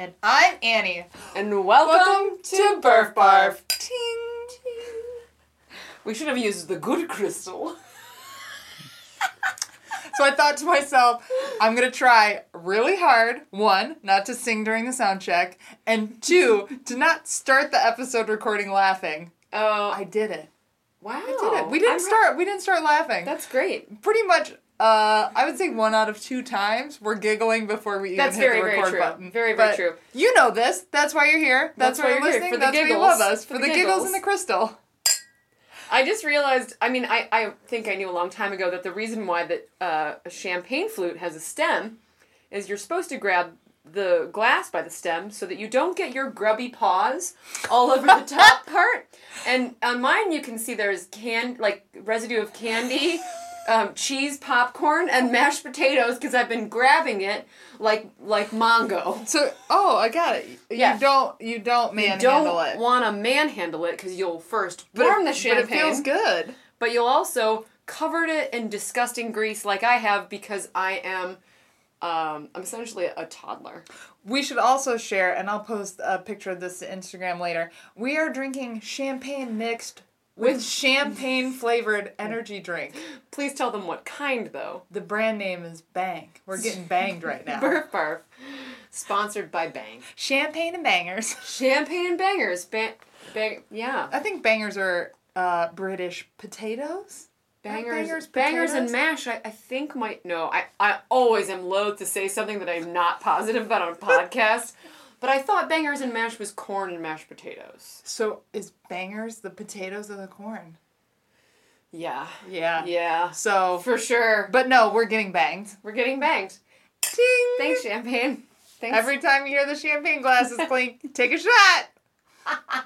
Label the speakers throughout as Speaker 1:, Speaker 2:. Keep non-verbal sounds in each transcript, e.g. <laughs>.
Speaker 1: And I'm Annie.
Speaker 2: And welcome,
Speaker 1: Welcome
Speaker 2: to
Speaker 1: to
Speaker 2: Burf Barf.
Speaker 1: Ting.
Speaker 2: We should have used the good crystal. <laughs>
Speaker 1: So I thought to myself, I'm gonna try really hard. One, not to sing during the sound check, and two, to not start the episode recording laughing.
Speaker 2: Oh,
Speaker 1: I did it.
Speaker 2: wow!
Speaker 1: I did it. We didn't
Speaker 2: I'm
Speaker 1: start. We didn't start laughing.
Speaker 2: That's great.
Speaker 1: pretty much. Uh, I would say one out of two times we're giggling before we even
Speaker 2: That's
Speaker 1: hit
Speaker 2: very,
Speaker 1: the
Speaker 2: very
Speaker 1: record
Speaker 2: true.
Speaker 1: button.
Speaker 2: Very, very
Speaker 1: But
Speaker 2: true.
Speaker 1: You know this. That's why you're here. That's,
Speaker 2: That's
Speaker 1: why
Speaker 2: why
Speaker 1: you're
Speaker 2: you're here,
Speaker 1: listening.
Speaker 2: for the
Speaker 1: That's why you love us. For,
Speaker 2: For
Speaker 1: the
Speaker 2: the
Speaker 1: giggles
Speaker 2: giggles.
Speaker 1: and the crystal.
Speaker 2: I just realized. I mean, I, I think I knew a long time ago that the reason why that uh, a champagne flute has a stem is you're supposed to grab the glass by the stem so that you don't get your grubby paws all over the <laughs> top part. And on mine, you can see there's can like residue of candy. Um, cheese, popcorn, and mashed potatoes because I've been grabbing it like like Mongo.
Speaker 1: So, oh, I got it.
Speaker 2: Yeah.
Speaker 1: You don't. You don't
Speaker 2: You
Speaker 1: manhandle
Speaker 2: don't
Speaker 1: it.
Speaker 2: want to manhandle it because you'll first
Speaker 1: But
Speaker 2: warm
Speaker 1: it,
Speaker 2: the champagne,
Speaker 1: But it feels good.
Speaker 2: but you'll also covered it in disgusting grease like I have because I am um, I'm essentially a toddler.
Speaker 1: We should also share, and I'll post a picture of this to Instagram later. We are drinking champagne mixed with champagne flavored energy drink.
Speaker 2: Please tell them what kind though.
Speaker 1: The brand name is Bang. We're getting banged right now. <laughs>
Speaker 2: Barf barf. Sponsored by Bang.
Speaker 1: Champagne and bangers.
Speaker 2: Champagne and bangers. Ba- bang. Yeah.
Speaker 1: I think bangers are uh, British potatoes.
Speaker 2: Bangers,
Speaker 1: bangers,
Speaker 2: bangers, and mash. I, I think might no. I, I always am loath to say something that I'm not positive about on a podcast. But I thought bangers and mash was corn and mashed potatoes.
Speaker 1: So is bangers the potatoes of the corn?
Speaker 2: Yeah.
Speaker 1: Yeah.
Speaker 2: Yeah.
Speaker 1: So,
Speaker 2: For sure.
Speaker 1: but no, we're getting banged.
Speaker 2: We're getting banged.
Speaker 1: Ting.
Speaker 2: Thanks, champagne. Thanks.
Speaker 1: Every time you hear the champagne glasses clink, <laughs> take a shot. <laughs>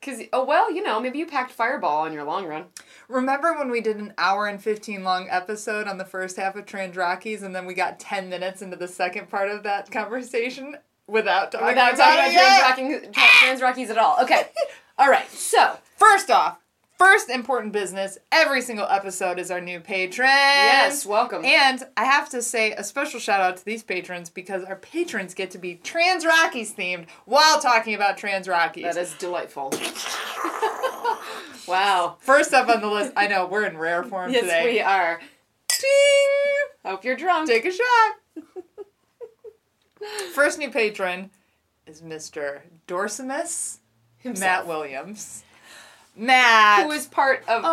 Speaker 2: Cause oh well, you know, maybe you packed Fireball on your long run.
Speaker 1: Remember when we did an hour and 15 long episode on the first half of Trans Rockies and then we got 10 minutes into the second part of that conversation without talking
Speaker 2: Without
Speaker 1: about
Speaker 2: talking about? Trans, Rocking, Trans Rockies at all. Okay. <laughs> All right. So
Speaker 1: First off, first important business, every single episode is our new patron.
Speaker 2: yes, welcome.
Speaker 1: And I have to say a special shout out to these patrons because our patrons get to be Trans Rockies themed while talking about Trans Rockies.
Speaker 2: that is delightful. <laughs> wow.
Speaker 1: First up on the list, I know we're in rare form
Speaker 2: Yes,
Speaker 1: today.
Speaker 2: we are.
Speaker 1: Ting!
Speaker 2: Hope you're drunk.
Speaker 1: Take a shot. <laughs> First new patron is Mr. Dorsimus
Speaker 2: Himself.
Speaker 1: Matt Williams. Matt.
Speaker 2: who is part of a, a,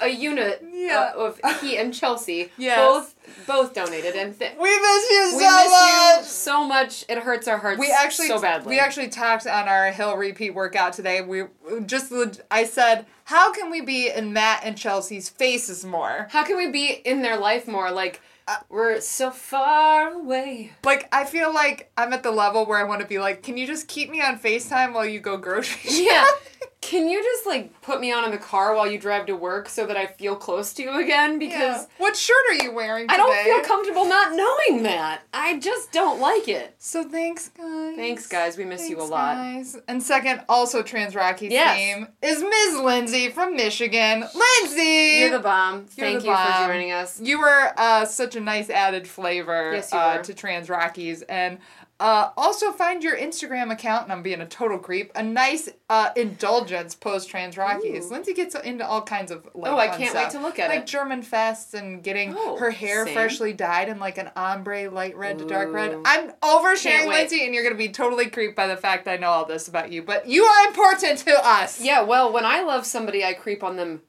Speaker 1: Aw.
Speaker 2: unit
Speaker 1: Yeah.
Speaker 2: uh, of he and Chelsea.
Speaker 1: Yes.
Speaker 2: Both both donated and th-
Speaker 1: we miss you
Speaker 2: we
Speaker 1: so
Speaker 2: miss
Speaker 1: much.
Speaker 2: you so much. It hurts our hearts
Speaker 1: we actually
Speaker 2: so badly.
Speaker 1: we actually talked on our hill repeat workout today. We just I said, how can we be in Matt and Chelsea's faces more?
Speaker 2: How can we be in their life more? Like
Speaker 1: Uh,
Speaker 2: we're so far away.
Speaker 1: Like I feel like I'm at the level where I want to be like, can you just keep me on FaceTime while you go grocery
Speaker 2: Yeah. <laughs> Can you just like put me on in the car while you drive to work so that I feel close to you again? Because
Speaker 1: Yeah. what shirt are you wearing today?
Speaker 2: I don't feel comfortable not knowing that. I just don't like it.
Speaker 1: So thanks, guys.
Speaker 2: Thanks, guys. We miss you a lot.
Speaker 1: Guys. And second, also Trans Rocky's
Speaker 2: Yes.
Speaker 1: name is Ms. Lindsay from Michigan. Lindsay!
Speaker 2: You're the bomb.
Speaker 1: You're
Speaker 2: Thank
Speaker 1: the
Speaker 2: you
Speaker 1: bomb.
Speaker 2: for joining us.
Speaker 1: You were uh, such a nice added flavor
Speaker 2: Yes,
Speaker 1: uh, to Trans Rockies. And uh, also find your Instagram account, and I'm being a total creep, a nice uh, indulgence post Trans Rockies.
Speaker 2: Ooh.
Speaker 1: Lindsay gets into all kinds of like
Speaker 2: Oh, I can't
Speaker 1: stuff.
Speaker 2: wait to look at
Speaker 1: like
Speaker 2: it.
Speaker 1: German fests and getting
Speaker 2: Oh,
Speaker 1: her hair
Speaker 2: same.
Speaker 1: freshly dyed in like an ombre light red to dark red. I'm oversharing, Lindsay, and you're gonna be totally creeped by the fact I know all this about you. But you are important to us.
Speaker 2: Yeah, well, when I love somebody, I creep on them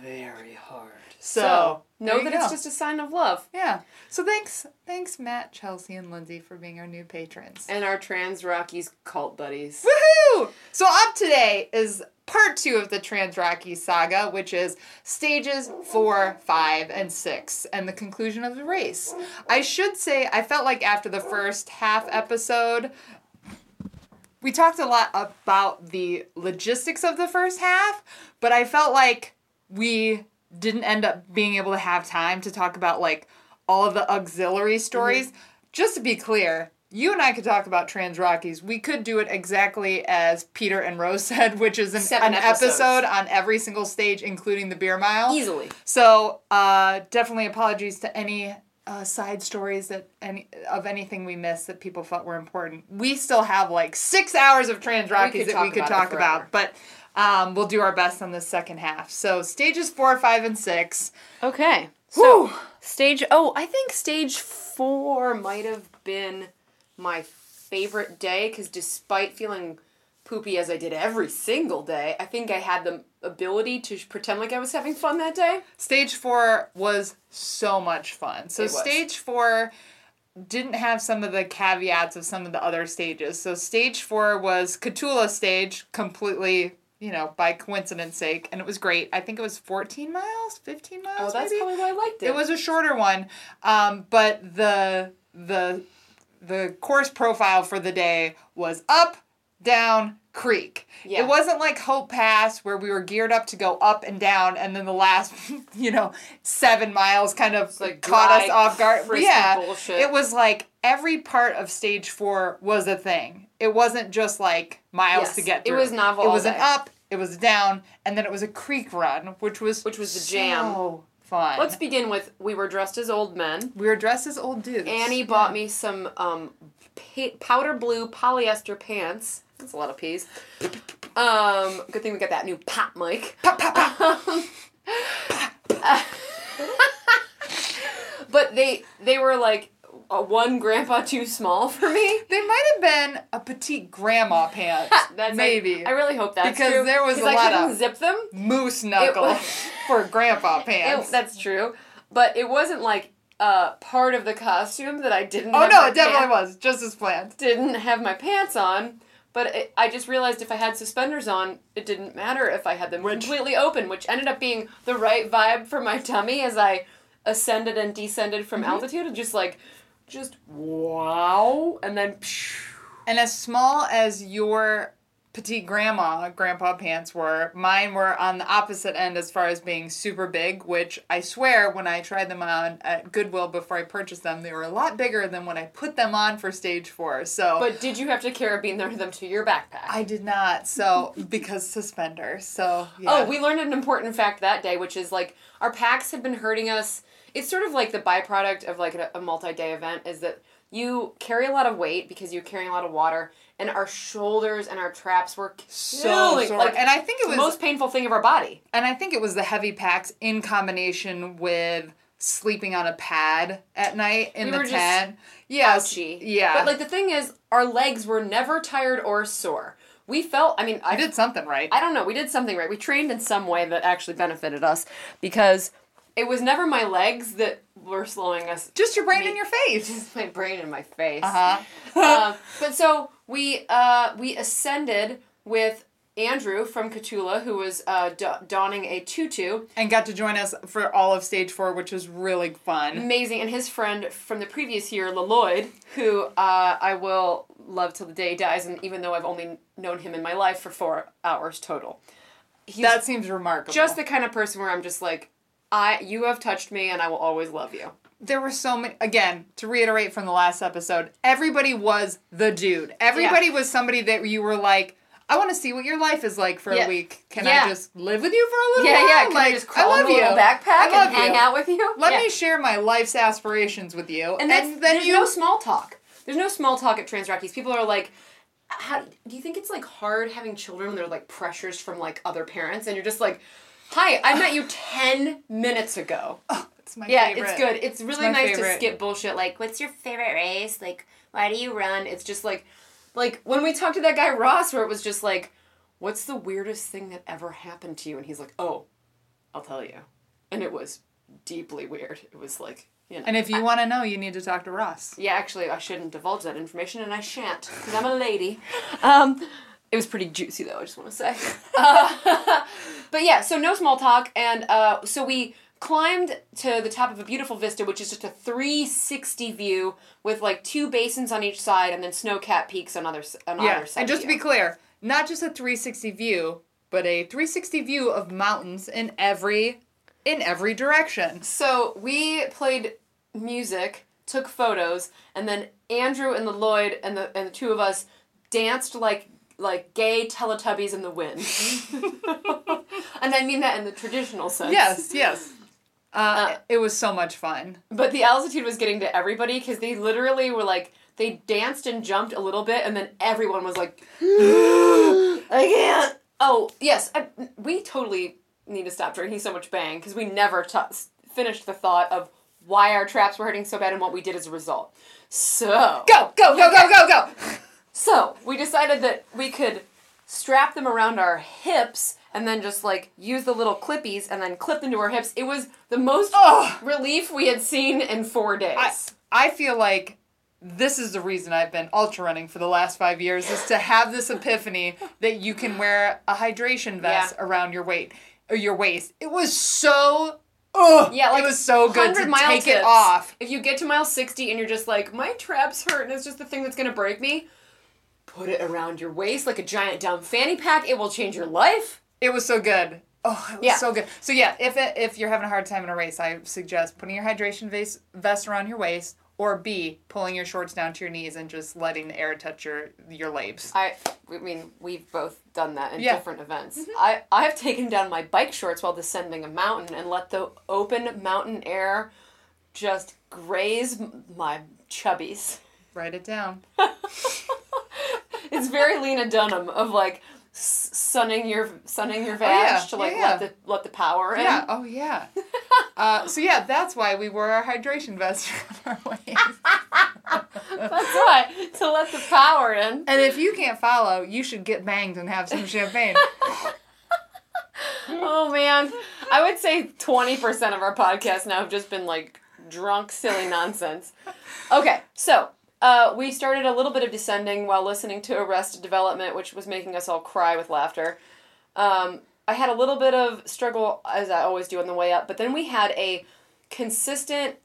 Speaker 2: very hard.
Speaker 1: So,
Speaker 2: know that it's just a sign of love.
Speaker 1: Yeah. So thanks, thanks Matt, Chelsea, and Lindsay for being our new patrons.
Speaker 2: And our trans Rockies cult buddies.
Speaker 1: Woohoo! So up today is part two of the Trans Rockies saga, which is stages four, five, and six, and the conclusion of the race. I should say, I felt like after the first half episode, we talked a lot about the logistics of the first half, but I felt like we didn't end up being able to have time to talk about like all of the auxiliary stories. Just to be clear, you and I could talk about Trans Rockies. We could do it exactly as Peter and Rose <laughs> said, which is an, an episode on every single stage, including the beer mile.
Speaker 2: Easily.
Speaker 1: So, uh, definitely apologies to any uh, side stories that any of anything we missed that people felt were important. We still have like six hours of trans Rockies
Speaker 2: could
Speaker 1: that we could
Speaker 2: about
Speaker 1: talk about, but um, we'll do our best on the second half. So stages four, five, and six.
Speaker 2: Okay. So stage oh, I think stage four might have been my favorite day because despite feeling poopy as I did every single day, I think I had the ability to pretend like I was having fun that day.
Speaker 1: Stage four was so much fun. So stage four didn't have some of the caveats of some of the other stages. So stage four was Kahtoola stage, completely, you know, by coincidence sake, and it was great. I think it was 14 miles, 15 miles.
Speaker 2: Oh, that's
Speaker 1: maybe?
Speaker 2: probably why I liked it.
Speaker 1: It was a shorter one, um, but the the the course profile for the day was up, down, creek.
Speaker 2: Yeah.
Speaker 1: It wasn't like Hope Pass where we were geared up to go up and down, and then the last, <laughs> you know, seven miles kind of
Speaker 2: like
Speaker 1: caught
Speaker 2: dry,
Speaker 1: us off guard. Yeah,
Speaker 2: bullshit.
Speaker 1: it was like every part of stage four was a thing. It wasn't just like miles
Speaker 2: Yes,
Speaker 1: to get through.
Speaker 2: it was novel
Speaker 1: It was an
Speaker 2: day.
Speaker 1: up, it was a down, and then it was a creek run, which was
Speaker 2: Which was the jam.
Speaker 1: so fun.
Speaker 2: Let's begin with we were dressed as old men.
Speaker 1: We were dressed as old dudes.
Speaker 2: Annie bought me some um, pa- powder blue polyester pants. That's a lot of P's. Um, good thing we got that new pop mic.
Speaker 1: Pop, pop, pop. <laughs>
Speaker 2: But they they were like a one grandpa too small for me. <laughs>
Speaker 1: They might have been a petite grandma pants. <laughs>
Speaker 2: That's
Speaker 1: maybe
Speaker 2: I, I really hope that's
Speaker 1: Because
Speaker 2: true.
Speaker 1: there was a
Speaker 2: I
Speaker 1: lot of-
Speaker 2: zip them.
Speaker 1: moose knuckle
Speaker 2: was- <laughs>
Speaker 1: for grandpa
Speaker 2: It-
Speaker 1: pants.
Speaker 2: that's true, but it wasn't like uh, part of the costume that I didn't.
Speaker 1: oh no, it definitely
Speaker 2: pants-
Speaker 1: was just as planned.
Speaker 2: Didn't have my pants on. But it, I just realized if I had suspenders on, it didn't matter if I had them completely open, which ended up being the right vibe for my tummy as I ascended and descended from
Speaker 1: Mm-hmm.
Speaker 2: altitude. And just like, just wow, and then.
Speaker 1: And as small as your petite grandma grandpa pants were, mine were on the opposite end as far as being super big. Which I swear, when I tried them on at Goodwill before I purchased them, they were a lot bigger than when I put them on for stage four. So
Speaker 2: But did you have to carabine them to your backpack?
Speaker 1: I did not. So because suspenders. So yeah.
Speaker 2: Oh, we learned an important fact that day, which is like our packs had been hurting us. It's sort of like the byproduct of like a, a multi-day event is that you carry a lot of weight because you're carrying a lot of water, and our shoulders and our traps were
Speaker 1: so sore.
Speaker 2: Like,
Speaker 1: and I think it was the
Speaker 2: most painful thing of our body.
Speaker 1: and I think it was the heavy packs in combination with sleeping on a pad at night in
Speaker 2: We
Speaker 1: the tent. Yeah,
Speaker 2: Ouchie.
Speaker 1: Yeah.
Speaker 2: But like the thing is, our legs were never tired or sore. We felt. I mean, I
Speaker 1: I did something right.
Speaker 2: I don't know. We did something right. We trained in some way that actually benefited us because it was never my legs that were slowing us.
Speaker 1: Just your brain
Speaker 2: Me-
Speaker 1: in your face. <laughs>
Speaker 2: Just my brain and my face.
Speaker 1: Uh-huh. <laughs>
Speaker 2: um, but so we uh, we ascended with Andrew from Kahtoola, who was uh, do- donning a tutu,
Speaker 1: and got to join us for all of stage four, which was really fun.
Speaker 2: amazing, and his friend from the previous year, Lloyd, who uh, I will love till the day he dies, and even though I've only known him in my life for four hours total, he's
Speaker 1: That seems remarkable.
Speaker 2: just the kind of person where I'm just like, I you have touched me, and I will always love you.
Speaker 1: there were so many again to reiterate from the last episode everybody was the dude everybody was somebody that you were like i want to see what your life is like for
Speaker 2: Yeah.
Speaker 1: a week can
Speaker 2: Yeah.
Speaker 1: i just live with you for a little?
Speaker 2: Yeah,
Speaker 1: while
Speaker 2: yeah. Can
Speaker 1: like
Speaker 2: I just crawl
Speaker 1: love
Speaker 2: in a
Speaker 1: you
Speaker 2: little backpack
Speaker 1: I love
Speaker 2: and hang
Speaker 1: you.
Speaker 2: out with you?
Speaker 1: let
Speaker 2: Yeah.
Speaker 1: me share my life's aspirations with you
Speaker 2: And, that's,
Speaker 1: then
Speaker 2: there's
Speaker 1: you
Speaker 2: no small talk. There's no small talk at Trans Rockies. People are like, how, do you think it's like hard having children when there are like pressures from like other parents and you're just like, hi, I met you 10 minutes ago.
Speaker 1: it's my
Speaker 2: Yeah,
Speaker 1: favorite.
Speaker 2: it's good. It's really
Speaker 1: my
Speaker 2: nice to skip bullshit like, what's your favorite race? Like, why do you run? It's just like, like when we talked to that guy Ross where it was just like, what's the weirdest thing that ever happened to you? And he's like, oh, I'll tell you. And it was deeply weird. It was like, you know.
Speaker 1: and if you want to know you need to talk to ross
Speaker 2: Yeah, actually, I shouldn't divulge that information, and I shan't, because I'm a lady. Um, it was pretty juicy, though, I just want to say. Uh, <laughs> but yeah, so no small talk, and uh, so we climbed to the top of a beautiful vista, which is just a 360 view with like two basins on each side, and then snow-capped peaks on, other, on
Speaker 1: yeah
Speaker 2: either side.
Speaker 1: and just to be clear not just a 360 view but a 360 view of mountains in every in every direction
Speaker 2: So we played music, took photos, and then Andrew and the Lloyd and the and the two of us danced like like gay Teletubbies in the wind. <laughs> and I mean that in the traditional sense.
Speaker 1: yes yes Uh, it was so much fun.
Speaker 2: But the altitude was getting to everybody because they literally were like they danced and jumped a little bit, and then everyone was like, <gasps> <gasps> "I can't." Oh yes, I, we totally need to stop drinking so much Bang because we never t- finished the thought of why our traps were hurting so bad and what we did as a result. So
Speaker 1: Go, go, go, go, go, go.
Speaker 2: So we decided that we could strap them around our hips and then just like use the little clippies and then clip them to our hips. It was the most
Speaker 1: Ugh.
Speaker 2: relief we had seen in four days.
Speaker 1: I, I feel like this is the reason I've been ultra running for the last five years is to have this epiphany that you can wear a hydration vest around your weight or your waist. It was so ugh,
Speaker 2: yeah, like
Speaker 1: it was so good to take it off.
Speaker 2: If you get to mile 60 and you're just like, my traps hurt and it's just the thing that's gonna break me, put it around your waist like a giant dumb fanny pack. It will change your life.
Speaker 1: It was so good. Oh, it was
Speaker 2: Yeah.
Speaker 1: so good. So yeah, if it, if you're having a hard time in a race, I suggest putting your hydration vest vest around your waist, or B, pulling your shorts down to your knees and just letting the air touch your your labes.
Speaker 2: I, I mean, we've both done that in
Speaker 1: Yeah.
Speaker 2: different events. Mm-hmm. I, I have taken down my bike shorts while descending a mountain and let the open mountain air just graze my chubbies.
Speaker 1: Write it down. <laughs> <laughs>
Speaker 2: It's very Lena Dunham of like sunning your sunning your vag
Speaker 1: yeah.
Speaker 2: to like
Speaker 1: Yeah, yeah.
Speaker 2: let the let the power in.
Speaker 1: Yeah. Oh yeah. uh, so yeah, that's why we wore our hydration vest <laughs> around our waist.
Speaker 2: That's right. To let the power in.
Speaker 1: And if you can't follow, you should get banged and have some champagne. <laughs>
Speaker 2: Oh man. I would say 20% of our podcast now have just been like drunk, silly nonsense. Okay, so uh, we started a little bit of descending while listening to Arrested Development, which was making us all cry with laughter. Um, I had a little bit of struggle, as I always do on the way up, but then we had a consistent,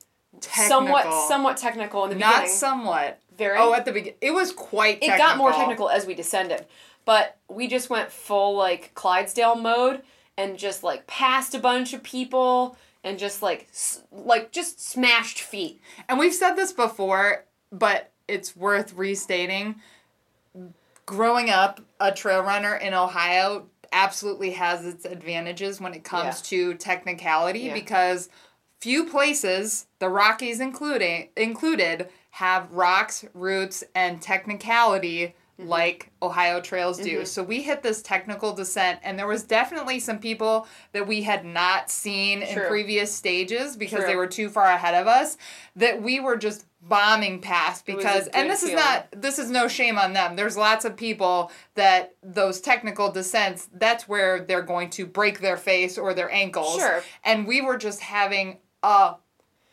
Speaker 2: somewhat
Speaker 1: Technical.
Speaker 2: somewhat technical in the
Speaker 1: Not
Speaker 2: beginning.
Speaker 1: Not somewhat.
Speaker 2: very.
Speaker 1: Oh, at the beginning, it was quite.
Speaker 2: it got more technical as we descended but we just went full like clydesdale mode and just like passed a bunch of people and just like like just smashed feet
Speaker 1: And we've said this before, but it's worth restating. Growing up a trail runner in Ohio absolutely has its advantages when it comes to technicality
Speaker 2: Yeah.
Speaker 1: because few places, the Rockies including included, have rocks, roots, and technicality
Speaker 2: Mm-hmm.
Speaker 1: like Ohio trails do. So we hit this technical descent and there was definitely some people that we had not seen in previous stages because they were too far ahead of us that we were just bombing past
Speaker 2: a
Speaker 1: because and this is not this is no shame on them. There's lots of people that those technical descents that's where they're going to break their face or their ankles.
Speaker 2: Sure.
Speaker 1: and we were just having a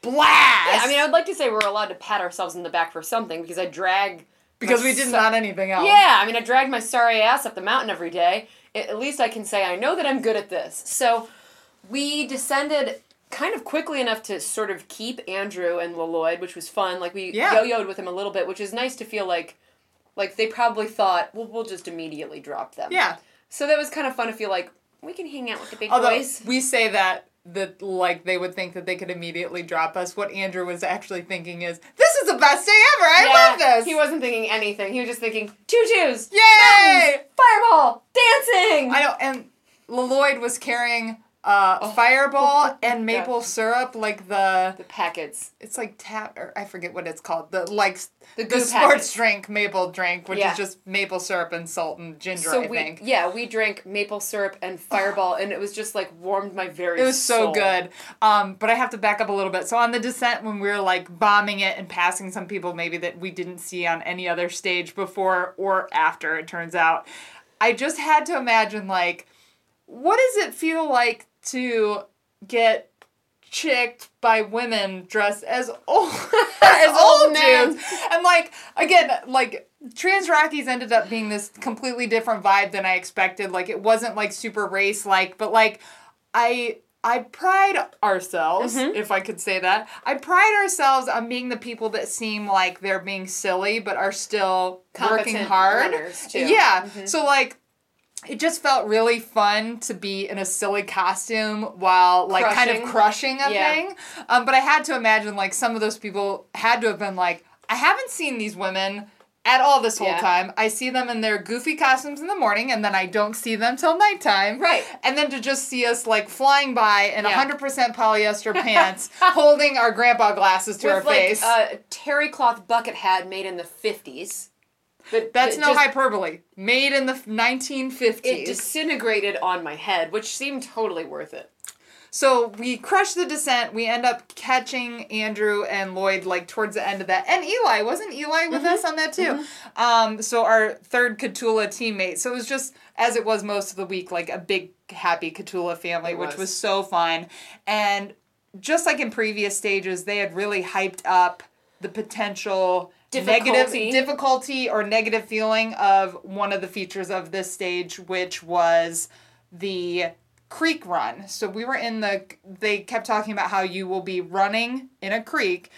Speaker 1: blast.
Speaker 2: Yeah i mean i would like to say we're allowed to pat ourselves in the back for something because i drag
Speaker 1: because we did not anything else.
Speaker 2: Yeah i mean i dragged my sorry ass up the mountain every day. At least i can say i know that i'm good at this. So we descended kind of quickly enough to sort of keep andrew and lloyd which was fun. Like we
Speaker 1: Yeah.
Speaker 2: yo-yoed with him a little bit which is nice to feel like like they probably thought well we'll just immediately drop them.
Speaker 1: Yeah.
Speaker 2: So that was kind of fun to feel like we can hang out with the big
Speaker 1: although
Speaker 2: boys.
Speaker 1: we say that that like they would think that they could immediately drop us. What andrew was actually thinking is this is the best day ever. I love this.
Speaker 2: He wasn't thinking anything. He was just thinking tutus
Speaker 1: yay!
Speaker 2: fireball dancing.
Speaker 1: I know, and Lloyd was carrying uh, Fireball <laughs> and
Speaker 2: Yeah.
Speaker 1: maple syrup, like the
Speaker 2: the packets
Speaker 1: it's like tap or I forget what it's called. The like
Speaker 2: The
Speaker 1: the, sports drink maple drink, which
Speaker 2: Yeah.
Speaker 1: is just maple syrup and salt and ginger.
Speaker 2: so
Speaker 1: I
Speaker 2: we
Speaker 1: think
Speaker 2: yeah we drank maple syrup and <sighs> fireball and it was just like warmed my very
Speaker 1: it was so good. Um, but I have to back up a little bit. So on the descent, when we were like bombing it and passing some people maybe that we didn't see on any other stage before or after, it turns out, I just had to imagine like, what does it feel like to get chicked by women dressed as old <laughs> as
Speaker 2: old
Speaker 1: old dudes. And like again like trans rockies ended up being this completely different vibe than i expected. Like it wasn't like super race like but like i i pride ourselves
Speaker 2: Mm-hmm.
Speaker 1: if i could say that. I pride ourselves on being the people that seem like they're being silly but are still working hard. yeah.
Speaker 2: Mhm.
Speaker 1: so like it just felt really fun to be in a silly costume while like kind of crushing a
Speaker 2: Yeah.
Speaker 1: thing. Um, but I had to imagine like some of those people had to have been like, I haven't seen these women at all this whole
Speaker 2: Yeah.
Speaker 1: time. I see them in their goofy costumes in the morning, and then I don't see them till nighttime.
Speaker 2: Right.
Speaker 1: And then to just see us like flying by in
Speaker 2: Yeah.
Speaker 1: 100% polyester pants, <laughs> holding our grandpa glasses to our
Speaker 2: With like
Speaker 1: face.
Speaker 2: a terry cloth bucket hat made in the 50s. But
Speaker 1: That's
Speaker 2: but
Speaker 1: no
Speaker 2: just-
Speaker 1: hyperbole. Made in the 1950s.
Speaker 2: It disintegrated on my head, which seemed totally worth it.
Speaker 1: So we crush the descent. We end up catching Andrew and Lloyd like towards the end of that, and Eli wasn't Eli with us on that too. Um, so our third Kahtoola teammate. So it was just as it was most of the week, like a big happy Kahtoola family,
Speaker 2: It
Speaker 1: which
Speaker 2: was.
Speaker 1: was so fun. And just like in previous stages, they had really hyped up the potential
Speaker 2: Difficulty.
Speaker 1: negative difficulty or negative feeling of one of the features of this stage, which was the creek run. So we were in the. They kept talking about how you will be running in a creek,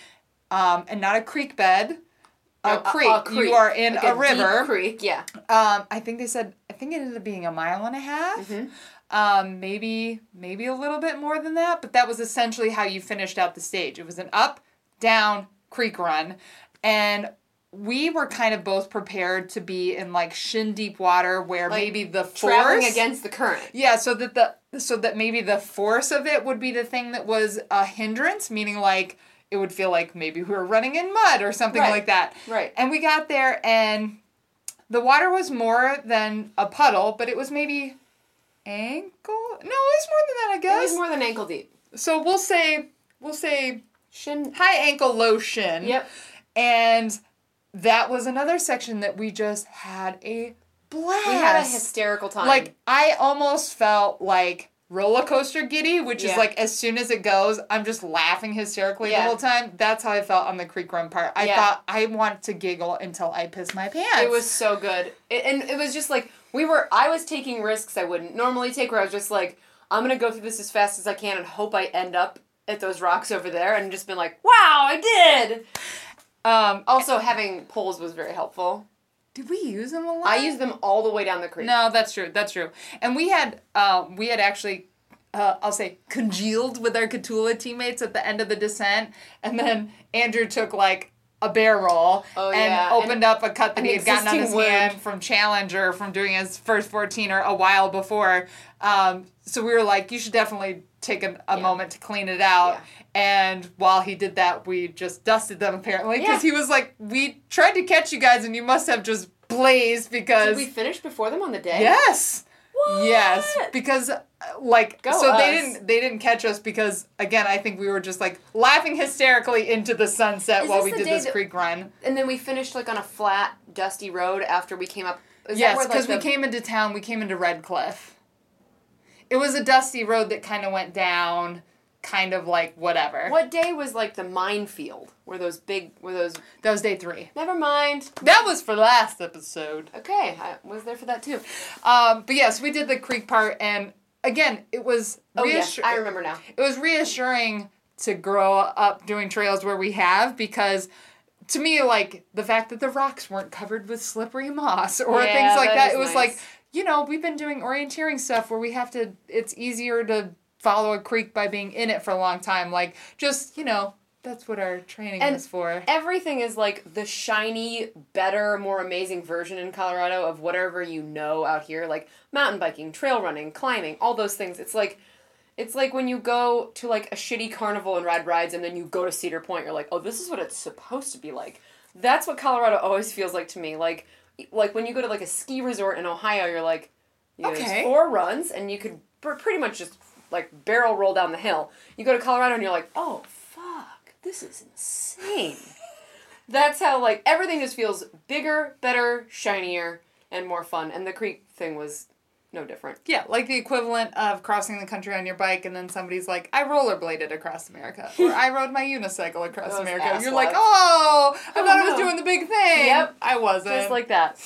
Speaker 1: um, and not a creek bed. A, creek. You are in
Speaker 2: Like
Speaker 1: a,
Speaker 2: deep
Speaker 1: river.
Speaker 2: creek, yeah.
Speaker 1: Um, I think they said. I think it ended up being a mile and a half.
Speaker 2: Mm-hmm.
Speaker 1: Um, maybe maybe a little bit more than that, but that was essentially how you finished out the stage. It was an up, down creek run, and we were kind of both prepared to be in like shin deep water where
Speaker 2: Like,
Speaker 1: maybe the
Speaker 2: Traveling
Speaker 1: force
Speaker 2: against the current.
Speaker 1: yeah, so that the so that maybe the force of it would be the thing that was a hindrance, meaning like it would feel like maybe we were running in mud or something
Speaker 2: Right.
Speaker 1: like that.
Speaker 2: Right.
Speaker 1: And we got there and the water was more than a puddle, but it was maybe ankle. No, it was more than that, I guess.
Speaker 2: It was more than ankle deep.
Speaker 1: so we'll say we'll say
Speaker 2: Shin.
Speaker 1: high ankle, low shin.
Speaker 2: Yep.
Speaker 1: And that was another section that we just had a blast.
Speaker 2: We had a hysterical time.
Speaker 1: Like I almost felt like roller coaster giddy, which is like as soon as it goes, I'm just laughing hysterically
Speaker 2: Yeah.
Speaker 1: the whole time. That's how I felt on the creek run part. I
Speaker 2: Yeah.
Speaker 1: thought I want to giggle until I piss my pants.
Speaker 2: It was so good. It, and it was just like we were I was taking risks I wouldn't normally take where I was just like I'm going to go through this as fast as I can and hope I end up at those rocks over there and just been like, "Wow, I did."
Speaker 1: Um.
Speaker 2: Also having poles was very helpful.
Speaker 1: Did we use them a lot?
Speaker 2: I used them all the way down the creek.
Speaker 1: No, that's true. That's true. And we had um, we had actually uh, I'll say congealed with our Kahtoola teammates at the end of the descent, and then Andrew took like a bear roll
Speaker 2: Oh,
Speaker 1: and
Speaker 2: yeah.
Speaker 1: opened
Speaker 2: And
Speaker 1: up a cut that he had gotten on his
Speaker 2: wound.
Speaker 1: hand from Challenger from doing his first 14er a while before. Um, so we were like, you should definitely take a, a
Speaker 2: Yeah.
Speaker 1: moment to clean it out.
Speaker 2: Yeah.
Speaker 1: And while he did that, we just dusted them apparently because
Speaker 2: Yeah.
Speaker 1: he was like, we tried to catch you guys and you must have just blazed because
Speaker 2: Did we finish before them on the day?
Speaker 1: Yes.
Speaker 2: What?
Speaker 1: Yes, because uh, like
Speaker 2: Go
Speaker 1: so they didn't they didn't catch us because again I think we were just like laughing hysterically into the sunset
Speaker 2: Is
Speaker 1: while we did this
Speaker 2: that-
Speaker 1: creek run.
Speaker 2: And then we finished like on a flat, dusty road after we came up. Is
Speaker 1: yes,
Speaker 2: where, like,
Speaker 1: because we came into town. We came into Red Cliff. It was a dusty road that kind of went down, kind of like whatever.
Speaker 2: What day was like the minefield? Where those big, where those?
Speaker 1: That was day three.
Speaker 2: Never mind.
Speaker 1: That was for last episode.
Speaker 2: Okay, I was there for that too.
Speaker 1: Um, but yes, we did the creek part, and again, it was
Speaker 2: Oh
Speaker 1: reassur-
Speaker 2: I remember now.
Speaker 1: it was reassuring to grow up doing trails where we have because to me like the fact that the rocks weren't covered with slippery moss or
Speaker 2: Yeah,
Speaker 1: things like
Speaker 2: that
Speaker 1: that, it was
Speaker 2: nice.
Speaker 1: like you know we've been doing orienteering stuff where we have to it's easier to follow a creek by being in it for a long time like just you know that's what our training
Speaker 2: And
Speaker 1: is for
Speaker 2: Everything is like the shiny, better, more amazing version in Colorado of whatever you know out here, like mountain biking, trail running, climbing, all those things. It's like it's like when you go to like a shitty carnival and ride rides and then you go to Cedar Point, you're like, "Oh, this is what it's supposed to be like." That's what Colorado always feels like to me. Like like when you go to like a ski resort in Ohio, you're like, you
Speaker 1: Okay.
Speaker 2: four runs and you could pretty much just like barrel roll down the hill. You go to Colorado and you're like, "Oh, fuck. This is insane." <laughs> That's how like everything just feels bigger, better, shinier, and more fun. And the creek thing was no different.
Speaker 1: yeah like the equivalent of crossing the country on your bike and then somebody's like i rollerbladed across america <laughs> or i rode my unicycle across
Speaker 2: Those
Speaker 1: america you're like oh i
Speaker 2: Oh,
Speaker 1: thought i was doing the big thing
Speaker 2: Yep.
Speaker 1: i wasn't
Speaker 2: Just like that.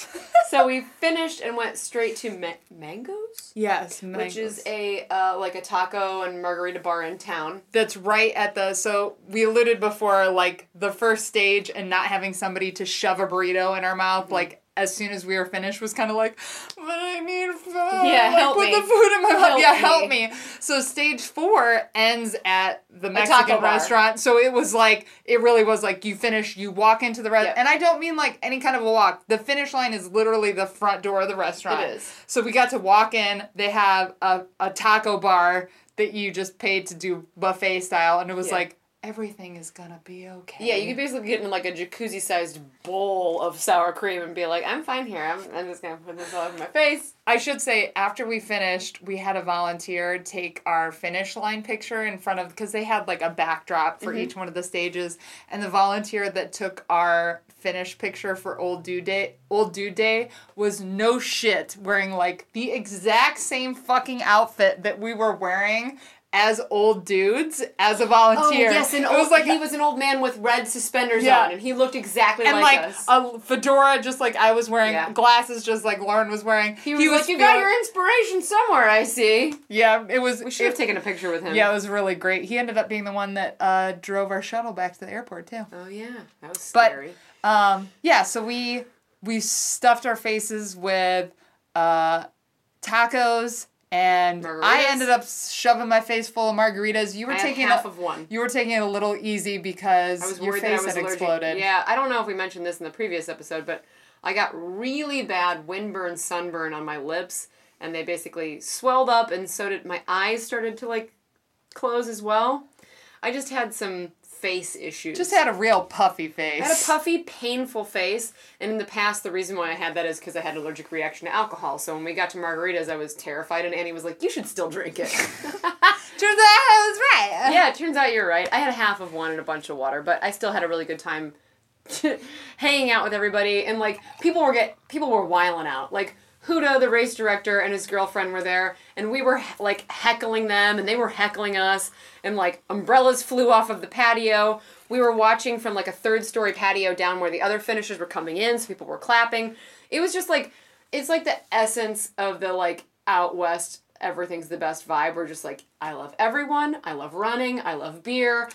Speaker 2: so we <laughs> finished and went straight to Ma- Mango's,
Speaker 1: yes
Speaker 2: which is a uh, like a taco and margarita bar in town.
Speaker 1: that's right at the so we alluded before like the first stage and not having somebody to shove a burrito in our mouth like as soon as we were finished was kind of like, but I need food.
Speaker 2: Yeah,
Speaker 1: like,
Speaker 2: help
Speaker 1: put
Speaker 2: me.
Speaker 1: the food in my mouth. Yeah,
Speaker 2: me.
Speaker 1: help me. So stage four ends at the Mexican
Speaker 2: bar.
Speaker 1: restaurant. So it was like it really was like you finish, you walk into the restaurant,
Speaker 2: Yep.
Speaker 1: and I don't mean like any kind of a walk. The finish line is literally the front door of the restaurant.
Speaker 2: It is.
Speaker 1: So we got to walk in. They have a, a taco bar that you just paid to do buffet style, and it was
Speaker 2: Yeah.
Speaker 1: like everything is gonna be okay.
Speaker 2: Yeah, you could basically get in like a jacuzzi sized bowl of sour cream and be like, I'm fine here. I'm, I'm just gonna put this all over my face.
Speaker 1: I should say after we finished, we had a volunteer take our finish line picture in front of because they had like a backdrop for mm-hmm. each one of the stages, and the volunteer that took our finish picture for Old Dude Day, Old Dude Day was no shit wearing like the exact same fucking outfit that we were wearing as old dudes as a volunteer.
Speaker 2: Oh, yes, and
Speaker 1: it was like
Speaker 2: he was an old man with red suspenders
Speaker 1: Yeah.
Speaker 2: on, and he looked exactly like
Speaker 1: and
Speaker 2: like,
Speaker 1: like
Speaker 2: us.
Speaker 1: a fedora just like I was wearing,
Speaker 2: Yeah.
Speaker 1: glasses just like Lauren was wearing.
Speaker 2: he was, like, "You got your inspiration somewhere, I see."
Speaker 1: Yeah, it was.
Speaker 2: We should have taken a picture with him.
Speaker 1: Yeah, it was really great. He ended up being the one that uh, drove our shuttle back to the airport too.
Speaker 2: Oh yeah, that was
Speaker 1: But-
Speaker 2: scary.
Speaker 1: Um, yeah, so we we stuffed our faces with uh, tacos, and I ended up shoving my face full of margaritas. You were
Speaker 2: I
Speaker 1: taking
Speaker 2: half
Speaker 1: a,
Speaker 2: of one.
Speaker 1: you were taking it a little easy because
Speaker 2: I was
Speaker 1: your face
Speaker 2: that I was
Speaker 1: had
Speaker 2: allergic.
Speaker 1: exploded.
Speaker 2: Yeah, I don't know if we mentioned this in the previous episode, but I got really bad windburn, sunburn on my lips, and they basically swelled up, and so did my eyes started to like close as well. I just had some face issues.
Speaker 1: Just had a real puffy face.
Speaker 2: I had a puffy, painful face, and in the past, the reason why I had that is because I had an allergic reaction to alcohol. So when we got to margaritas, I was terrified, and Annie was like, "You should still drink it." <laughs>
Speaker 1: Turns out I was right. <laughs>
Speaker 2: yeah, it turns out you're right. I had a half of one and a bunch of water, but I still had a really good time <laughs> hanging out with everybody, and like people were get people were wiling out. Like Huda, the race director, and his girlfriend were there, and we were like heckling them, and they were heckling us, and like umbrellas flew off of the patio. We were watching from like a third story patio down where the other finishers were coming in, so people were clapping. It was just like it's like the essence of the like out west everything's the best vibe. We're just like, I love everyone. I love running. I love beer.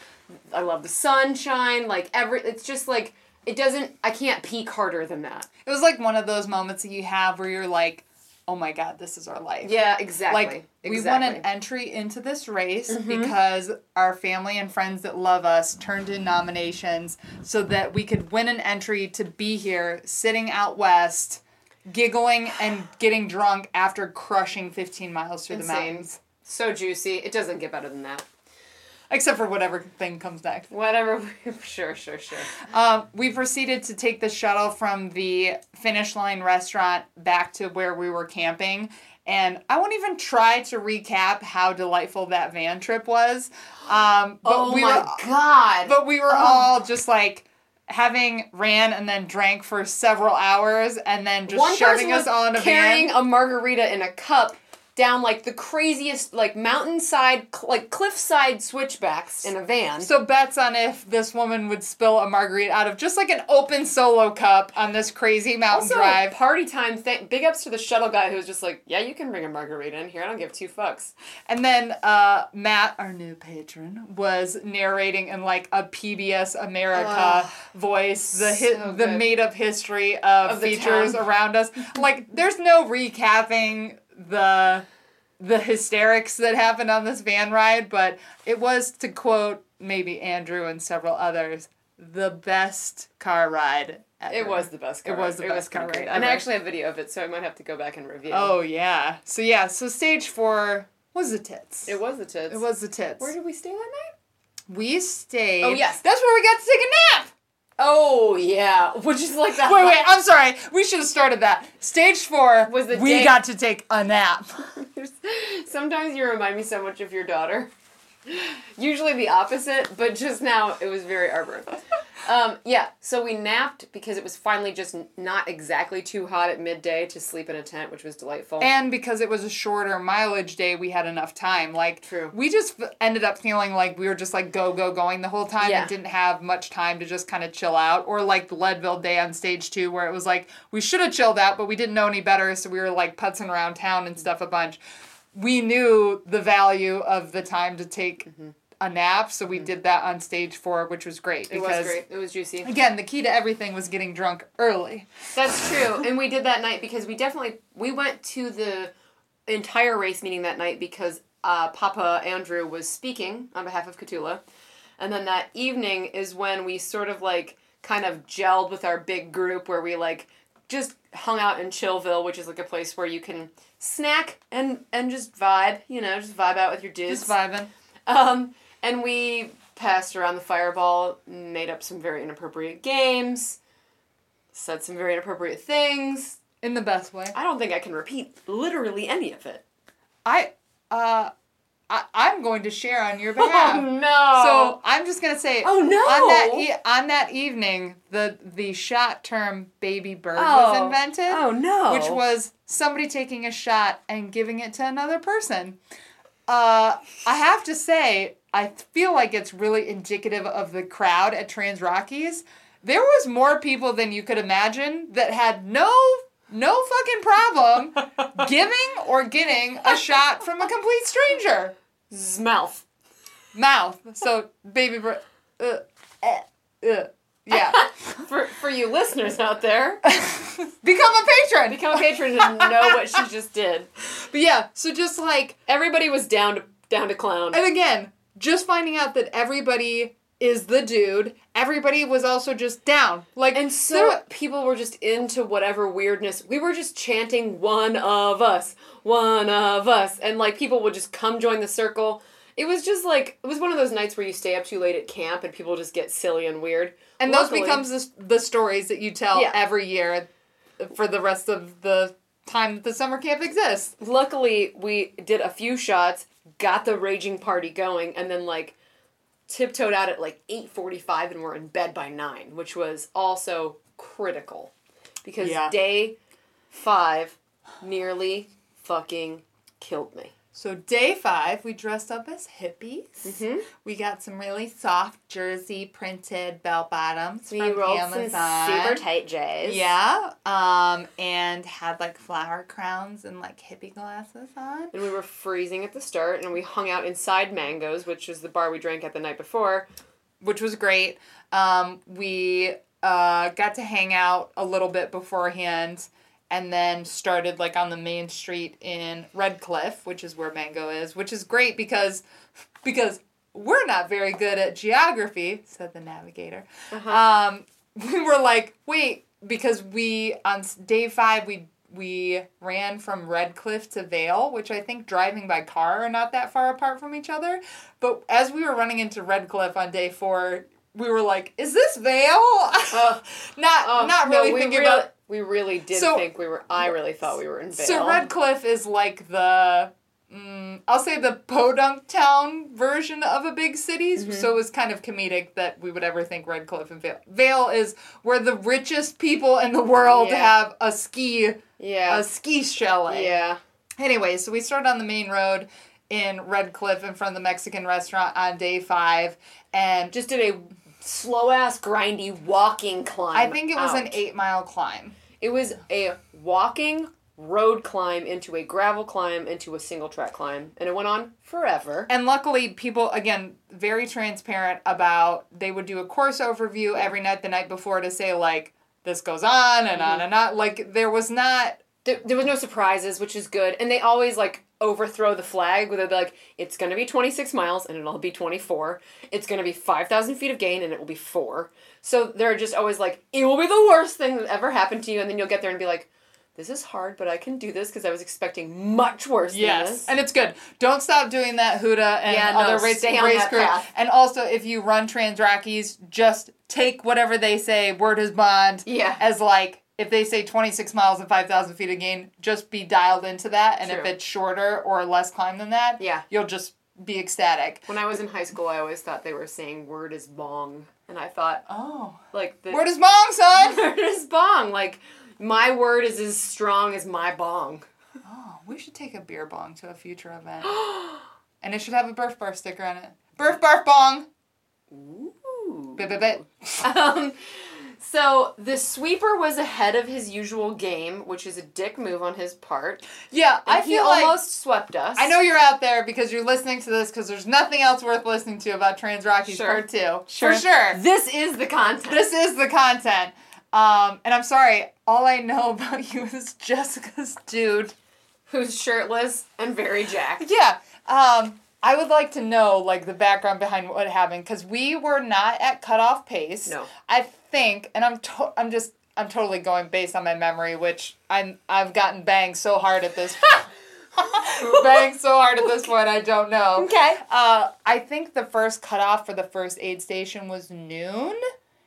Speaker 2: I love the sunshine. Like every, it's just like it doesn't. I can't peak harder than that.
Speaker 1: It was like one of those moments that you have where you're like, "Oh my god, this is our life."
Speaker 2: Yeah, exactly.
Speaker 1: like we
Speaker 2: exactly. Mm-hmm.
Speaker 1: won an entry into this race because our family and friends that love us turned in nominations so that we could win an entry to be here sitting out west giggling and getting drunk after crushing 15 miles through the mountains
Speaker 2: So juicy. It doesn't get better than that.
Speaker 1: Except for whatever thing comes next
Speaker 2: Whatever. <laughs> sure, sure, sure.
Speaker 1: um, we proceeded to take the shuttle from the finish line restaurant back to where we were camping and I won't even try to recap how delightful that van trip was. Um, but
Speaker 2: oh
Speaker 1: we
Speaker 2: my
Speaker 1: were,
Speaker 2: god.
Speaker 1: But we were all just like having ran and then drank for several hours and then just
Speaker 2: One
Speaker 1: shoving us all in a
Speaker 2: carrying
Speaker 1: van.
Speaker 2: a margarita in a cup down like the craziest like mountainside cl- like cliffside switchbacks in a van.
Speaker 1: so bets on if this woman would spill a margarita out of just like an open solo cup on this crazy mountain
Speaker 2: Also,
Speaker 1: drive.
Speaker 2: party time. Th- big ups to the shuttle guy who was just like, "Yeah, you can bring a margarita in here. I don't give two fucks."
Speaker 1: And then uh, Matt, our new patron, was narrating in like a PBS America
Speaker 2: Ugh.
Speaker 1: voice the hi-
Speaker 2: So
Speaker 1: the made up history of,
Speaker 2: Of
Speaker 1: features around us. Like, there's no recapping the the hysterics that happened on this van ride, but it was to quote maybe Andrew and several others, the best car ride. Ever.
Speaker 2: It was the best. Car
Speaker 1: It was the
Speaker 2: ride.
Speaker 1: best car
Speaker 2: great.
Speaker 1: ride
Speaker 2: And I actually have a video of it, so I might have to go back and review.
Speaker 1: Oh yeah. So yeah. So stage four was the tits.
Speaker 2: it was the tits.
Speaker 1: It was the tits.
Speaker 2: Where did we stay that night?
Speaker 1: We stayed.
Speaker 2: Oh, yes.
Speaker 1: that's where we got to take a nap.
Speaker 2: Oh yeah, which is like that.
Speaker 1: Wait, wait. I'm sorry. We should have started that. Stage four
Speaker 2: Was the
Speaker 1: we
Speaker 2: day-
Speaker 1: got to take a nap. <laughs>
Speaker 2: Sometimes you remind me so much of your daughter. <laughs> Usually the opposite, but just now it was very Arbor. Um, yeah, so we napped because it was finally just not exactly too hot at midday to sleep in a tent, which was delightful.
Speaker 1: and because it was a shorter mileage day, we had enough time. Like,
Speaker 2: True.
Speaker 1: we just ended up feeling like we were just like go go going the whole time
Speaker 2: Yeah.
Speaker 1: and didn't have much time to just kind of chill out. Or like the Leadville day on stage two, where it was like we should have chilled out, but we didn't know any better, so we were like putzing around town and stuff a bunch. We knew the value of the time to take a nap, so we did that on stage four, which was great
Speaker 2: It was great. It was juicy.
Speaker 1: again, the key to everything was getting drunk early.
Speaker 2: That's true. and we did that night because we definitely we went to the entire race meeting that night because uh, Papa Andrew was speaking on behalf of Kahtoola. And then that evening is when we sort of like kind of gelled with our big group where we like just hung out in Chillville, which is like a place where you can snack and and just vibe, you know, just vibe out with your dudes.
Speaker 1: Just vibing.
Speaker 2: Um, and we passed around the fireball, made up some very inappropriate games, said some very inappropriate things.
Speaker 1: In the best way.
Speaker 2: I don't think I can repeat literally any of it.
Speaker 1: I uh I, I'm going to share on your <laughs> behalf.
Speaker 2: no!
Speaker 1: So I'm just gonna say
Speaker 2: oh no!
Speaker 1: on that e- on that evening the the shot term baby bird was
Speaker 2: Oh.
Speaker 1: invented.
Speaker 2: oh no!
Speaker 1: which was somebody taking a shot and giving it to another person. Uh, I have to say, I feel like it's really indicative of the crowd at Trans Rockies. There was more people than you could imagine that had no no fucking problem <laughs> giving or getting a shot from a complete stranger.
Speaker 2: Zmouth.
Speaker 1: Mouth. So baby br- uh, eh, uh, yeah. <laughs>
Speaker 2: For for you listeners out there, <laughs>
Speaker 1: Become a patron.
Speaker 2: become a patron and know what she just did. <laughs>
Speaker 1: But yeah, so just like
Speaker 2: Everybody was down to down to clown.
Speaker 1: And again, just finding out that everybody is the dude, everybody was also just down. Like
Speaker 2: And so
Speaker 1: there-
Speaker 2: people were just into whatever weirdness. We were just chanting one of us, one of us. And like people would just come join the circle. It was just like it was one of those nights where you stay up too late at camp and people just get silly and weird.
Speaker 1: and those becomes the, the stories that you tell
Speaker 2: Yeah.
Speaker 1: every year for the rest of the time that the summer camp exists.
Speaker 2: Luckily, we did a few shots, got the raging party going, and then like tiptoed out at like 8:45 and we're in bed by 9, which was also critical because
Speaker 1: Yeah.
Speaker 2: day 5 nearly fucking killed me.
Speaker 1: So day five, we dressed up as hippies.
Speaker 2: Mhm.
Speaker 1: We got some really soft jersey printed bell bottoms
Speaker 2: We
Speaker 1: from
Speaker 2: rolled
Speaker 1: Amazon.
Speaker 2: some super tight J's.
Speaker 1: Yeah, um, and had like flower crowns and like hippie glasses on.
Speaker 2: And we were freezing at the start, and we hung out inside Mango's, which is the bar we drank at the night before.
Speaker 1: which was great. Um, we uh, got to hang out a little bit beforehand and then started like on the main street in Red Cliff, which is where Mango is, which is great because because we're not very good at geography, said the navigator.
Speaker 2: Uh-huh.
Speaker 1: Um, <laughs> we were like, wait, because we on day five we we ran from Red Cliff to Vail, which I think driving by car are not that far apart from each other. But as we were running into Red Cliff on day four, we were like, "Is this Vail?" <laughs> not
Speaker 2: Oh,
Speaker 1: not really
Speaker 2: we
Speaker 1: thinking
Speaker 2: really,
Speaker 1: about.
Speaker 2: We really did
Speaker 1: So-
Speaker 2: think we were. I really thought we were in Vail.
Speaker 1: So Red Cliff is like the. Mm, I'll say the podunk town version of a big city,
Speaker 2: Mm-hmm.
Speaker 1: so it was kind of comedic that we would ever think Red Cliff and Vail. Vail is where the richest people in the world
Speaker 2: Yeah.
Speaker 1: have a ski
Speaker 2: Yeah.
Speaker 1: a ski chalet.
Speaker 2: yeah.
Speaker 1: Anyway, so we started on the main road in Red Cliff in front of the Mexican restaurant on day five, and
Speaker 2: Just did a slow ass, grindy walking climb.
Speaker 1: I think it was an eight mile climb.
Speaker 2: It was a walking road climb into a gravel climb into a single track climb, and it went on forever.
Speaker 1: And luckily, people, again, very transparent about they would do a course overview every night the night before to say, like, this goes on and on mm-hmm. and on. Like, there was not.
Speaker 2: There, there was no surprises, which is good. And they always like overthrow the flag where they'll be like, it's going to be 26 miles and it'll be 24. It's going to be 5,000 feet of gain and it will be four. So they're just always like, it will be the worst thing that ever happened to you. And then you'll get there and be like, this is hard, but I can do this because I was expecting much worse this.
Speaker 1: And it's good. Don't stop doing that Huda and
Speaker 2: Yeah, no,
Speaker 1: other race, race crew.
Speaker 2: path.
Speaker 1: And also, if you run Trans Rockies, just take whatever they say, word is bond,
Speaker 2: Yeah.
Speaker 1: as like, if they say 26 miles and 5,000 feet of gain, just be dialed into that. And if it's shorter or less climb than that,
Speaker 2: Yeah.
Speaker 1: you'll just be ecstatic.
Speaker 2: When I was in high school, I always thought they were saying word is bong. And I thought,
Speaker 1: Oh.
Speaker 2: like, the
Speaker 1: Word is bong, son! <laughs>
Speaker 2: word is bong. Like, my word is as strong as my bong.
Speaker 1: oh, we should take a beer bong to a future event. <gasps> and it should have a birth bar sticker on it. Birth barf bong!
Speaker 2: Ooh.
Speaker 1: Bit, bit, bit. <laughs>
Speaker 2: Um, So the sweeper was ahead of his usual game, which is a dick move on his part.
Speaker 1: Yeah, I
Speaker 2: he
Speaker 1: feel like
Speaker 2: almost swept us.
Speaker 1: I know you're out there because you're listening to this because there's nothing else worth listening to about Trans Rockies
Speaker 2: Sure.
Speaker 1: Part Two.
Speaker 2: Sure.
Speaker 1: For sure.
Speaker 2: This is the content.
Speaker 1: This is the content. Um, and I'm sorry, all I know <laughs> about you is Jessica's dude.
Speaker 2: who's shirtless and very jacked.
Speaker 1: Yeah. Um, I would like to know like the background behind what happened because we were not at cutoff pace.
Speaker 2: No.
Speaker 1: I think, and I'm to- I'm just I'm totally going based on my memory, which I'm I've gotten banged so hard at this. <laughs> banged so hard at this point, I don't know.
Speaker 2: Okay.
Speaker 1: Uh, I think the first cutoff for the first aid station was noon,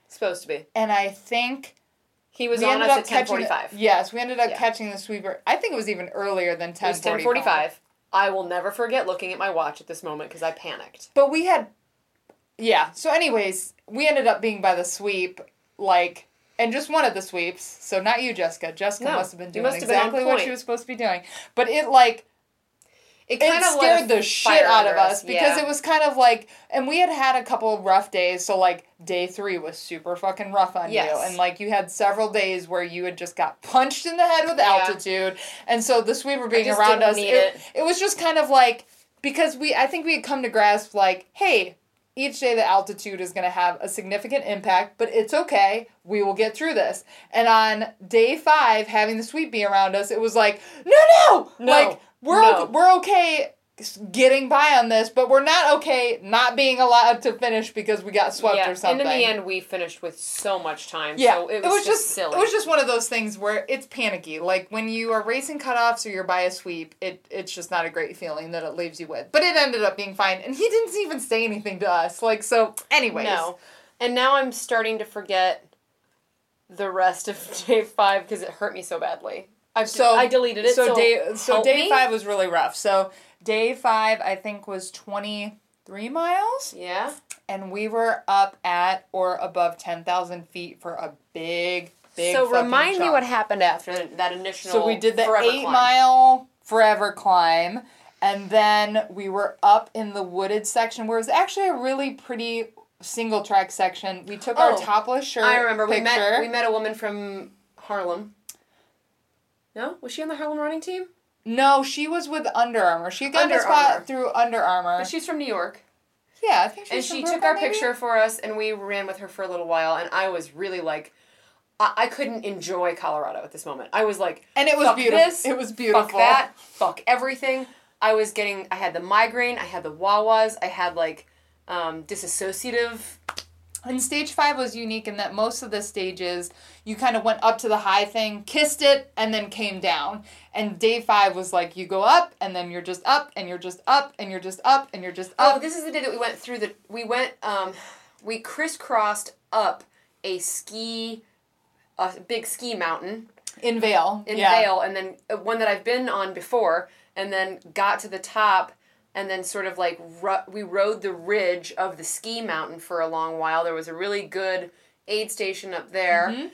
Speaker 2: Supposed to be.
Speaker 1: and I think
Speaker 2: He was
Speaker 1: we
Speaker 2: on
Speaker 1: ended
Speaker 2: us
Speaker 1: up
Speaker 2: at ten forty
Speaker 1: catching.
Speaker 2: five.
Speaker 1: Yes, we ended up
Speaker 2: Yeah.
Speaker 1: catching the sweeper. I think it was even earlier than
Speaker 2: It
Speaker 1: ten
Speaker 2: was ten forty five. I will never forget looking at my watch at this moment because I panicked.
Speaker 1: But we had, yeah. So, anyways, we ended up being by the sweep, like, and just one of the sweeps. So not you, Jessica. Jessica
Speaker 2: No,
Speaker 1: must have been doing
Speaker 2: must have been
Speaker 1: exactly what she was supposed to be doing. But it like
Speaker 2: It kind of
Speaker 1: scared the shit out of us because it was kind of like, and we had had a couple of rough days. So like day three was super fucking rough on
Speaker 2: Yes.
Speaker 1: you, and like you had several days where you had just got punched in the head with
Speaker 2: Yeah.
Speaker 1: altitude, and so the sweeper being around us, it,
Speaker 2: it.
Speaker 1: it was just kind of like because we I think we had come to grasp like, hey. Each day the altitude is going to have a significant impact, but it's okay. We will get through this. And on day five, having the sweet bee around us, it was like, no, no,
Speaker 2: No.
Speaker 1: like we're
Speaker 2: No.
Speaker 1: o- we're okay getting by on this, but we're not okay not being allowed to finish because we got swept
Speaker 2: yeah.
Speaker 1: or something.
Speaker 2: And in the end, we finished with so much time.
Speaker 1: yeah,
Speaker 2: so it was, just, silly.
Speaker 1: it was just one of those things where it's panicky. Like when you are racing cutoffs or you're by a sweep, it it's just not a great feeling that it leaves you with. But it ended up being fine, and he didn't even say anything to us. Like so, anyways.
Speaker 2: no. And now I'm starting to forget the rest of <laughs> day five because it hurt me so badly. I've
Speaker 1: So
Speaker 2: I deleted it. So,
Speaker 1: day so day
Speaker 2: me.
Speaker 1: five was really rough. So day five I think was twenty three miles.
Speaker 2: Yeah.
Speaker 1: and we were up at or above 10,000 feet for a big, big.
Speaker 2: so remind me what happened after that initial.
Speaker 1: So we did the eight
Speaker 2: climb.
Speaker 1: mile forever climb, and then we were up in the wooded section where it was actually a really pretty single track section. We took our
Speaker 2: Oh,
Speaker 1: topless shirt.
Speaker 2: I remember we met we met a woman from Harlem. No, was she on the Harlem running team?
Speaker 1: No, she was with Under Armour. She got
Speaker 2: Under
Speaker 1: the spot
Speaker 2: Armour.
Speaker 1: through Under Armour.
Speaker 2: But she's from New York,
Speaker 1: yeah, I think she's
Speaker 2: and
Speaker 1: from
Speaker 2: she took our
Speaker 1: maybe?
Speaker 2: picture for us, and we ran with her for a little while, and I was really like. I, I couldn't enjoy Colorado at this moment. I was like,
Speaker 1: and it was
Speaker 2: fuck
Speaker 1: beautiful.
Speaker 2: this,
Speaker 1: it was beautiful.
Speaker 2: fuck that, fuck everything. I was getting, I had the migraine, I had the wah-wahs, I had like um, disassociative.
Speaker 1: And stage five was unique in that most of the stages you kind of went up to the high thing, kissed it, and then came down. And day five was like you go up and then you're just up and you're just up and you're just up and you're just
Speaker 2: Oh, this is the day that we went through the. We went. Um, we crisscrossed up a ski, a big ski mountain
Speaker 1: in Vail.
Speaker 2: in
Speaker 1: yeah.
Speaker 2: Vail, and then uh, one that I've been on before, and then got to the top, and then sort of like ru- we rode the ridge of the ski mountain for a long while. There was a really good aid station up there.
Speaker 1: Mm-hmm.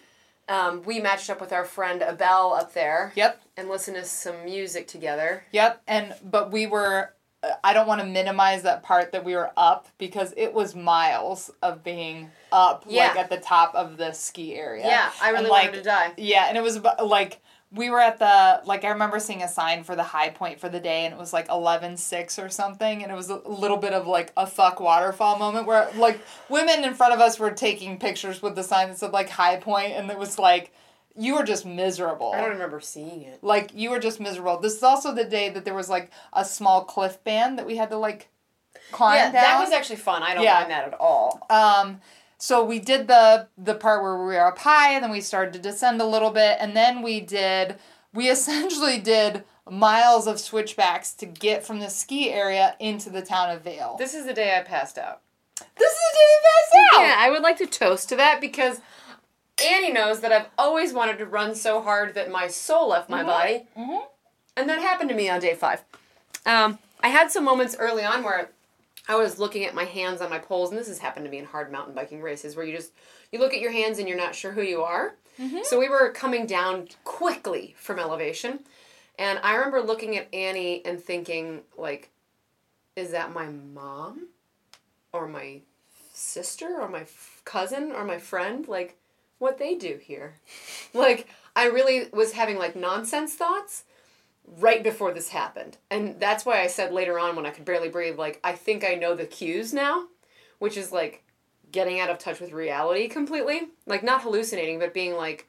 Speaker 2: Um, we matched up with our friend Abel up there.
Speaker 1: Yep.
Speaker 2: And listened to some music together.
Speaker 1: Yep. And but we were. uh, I don't want to minimize that part that we were up because it was miles of being up,
Speaker 2: Yeah.
Speaker 1: like at the top of the ski area.
Speaker 2: Yeah, I really
Speaker 1: And,
Speaker 2: wanted
Speaker 1: like,
Speaker 2: to die.
Speaker 1: Yeah, and it was about, like we were at the like I remember seeing a sign for the high point for the day, and it was like eleven six or something, and it was a little bit of like a fuck waterfall moment where like women in front of us were taking pictures with the sign that said like high point, and it was like you were just miserable.
Speaker 2: I don't remember seeing it.
Speaker 1: Like you were just miserable. This is also the day that there was like a small cliff band that we had to like climb
Speaker 2: Yeah,
Speaker 1: down.
Speaker 2: that was actually fun. I don't
Speaker 1: Yeah.
Speaker 2: mind that at all.
Speaker 1: Um, so we did the the part where we were up high, and then we started to descend a little bit, and then we did we <laughs> essentially did miles of switchbacks to get from the ski area into the town of Vail.
Speaker 2: This is the day I passed out.
Speaker 1: This is the day you passed out.
Speaker 2: Yeah, I would like to toast to that because Annie knows that I've always wanted to run so hard that my soul left my body.
Speaker 1: Mhm.
Speaker 2: And that happened to me on day five. Um, I had some moments early on where I was looking at my hands on my poles, and this has happened to me in hard mountain biking races where you just you look at your hands and you're not sure who you are. Mm-hmm. So we were coming down quickly from elevation, and I remember looking at Annie and thinking like, "Is that my mom, or my sister, or my f- cousin, or my friend? Like, what they do here. <laughs> like, I really was having like nonsense thoughts right before this happened. And that's why I said later on when I could barely breathe, like, I think I know the cues now, which is like getting out of touch with reality completely. Like, not hallucinating, but being like,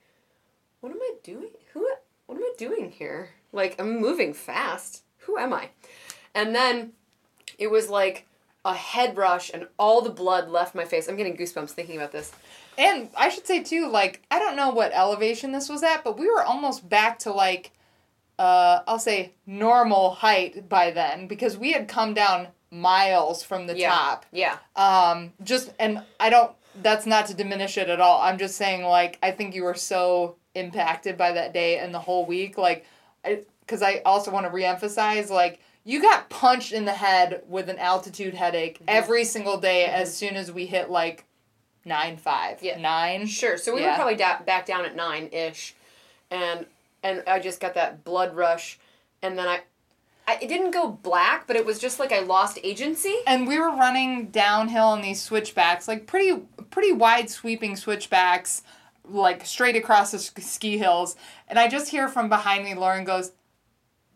Speaker 2: what am I doing? Who, what am I doing here? Like, I'm moving fast. Who am I? And then it was like a head rush and all the blood left my face. I'm getting goosebumps thinking about this.
Speaker 1: And I should say too, like I don't know what elevation this was at, but we were almost back to like, uh, I'll say normal height by then because we had come down miles from the
Speaker 2: Yeah.
Speaker 1: top.
Speaker 2: Yeah.
Speaker 1: Um, just and I don't. That's not to diminish it at all. I'm just saying, like, I think you were so impacted by that day and the whole week, like, because I, also want to reemphasize, like, you got punched in the head with an altitude headache
Speaker 2: Mm-hmm.
Speaker 1: every single day as soon as we hit like nine five,
Speaker 2: Yeah.
Speaker 1: nine.
Speaker 2: Sure. So we
Speaker 1: Yeah.
Speaker 2: were probably da- back down at nine ish, and and I just got that blood rush, and then I, I, it didn't go black, but it was just like I lost agency.
Speaker 1: and we were running downhill in these switchbacks, like pretty pretty wide sweeping switchbacks, like straight across the ski hills. And I just hear from behind me, Lauren goes,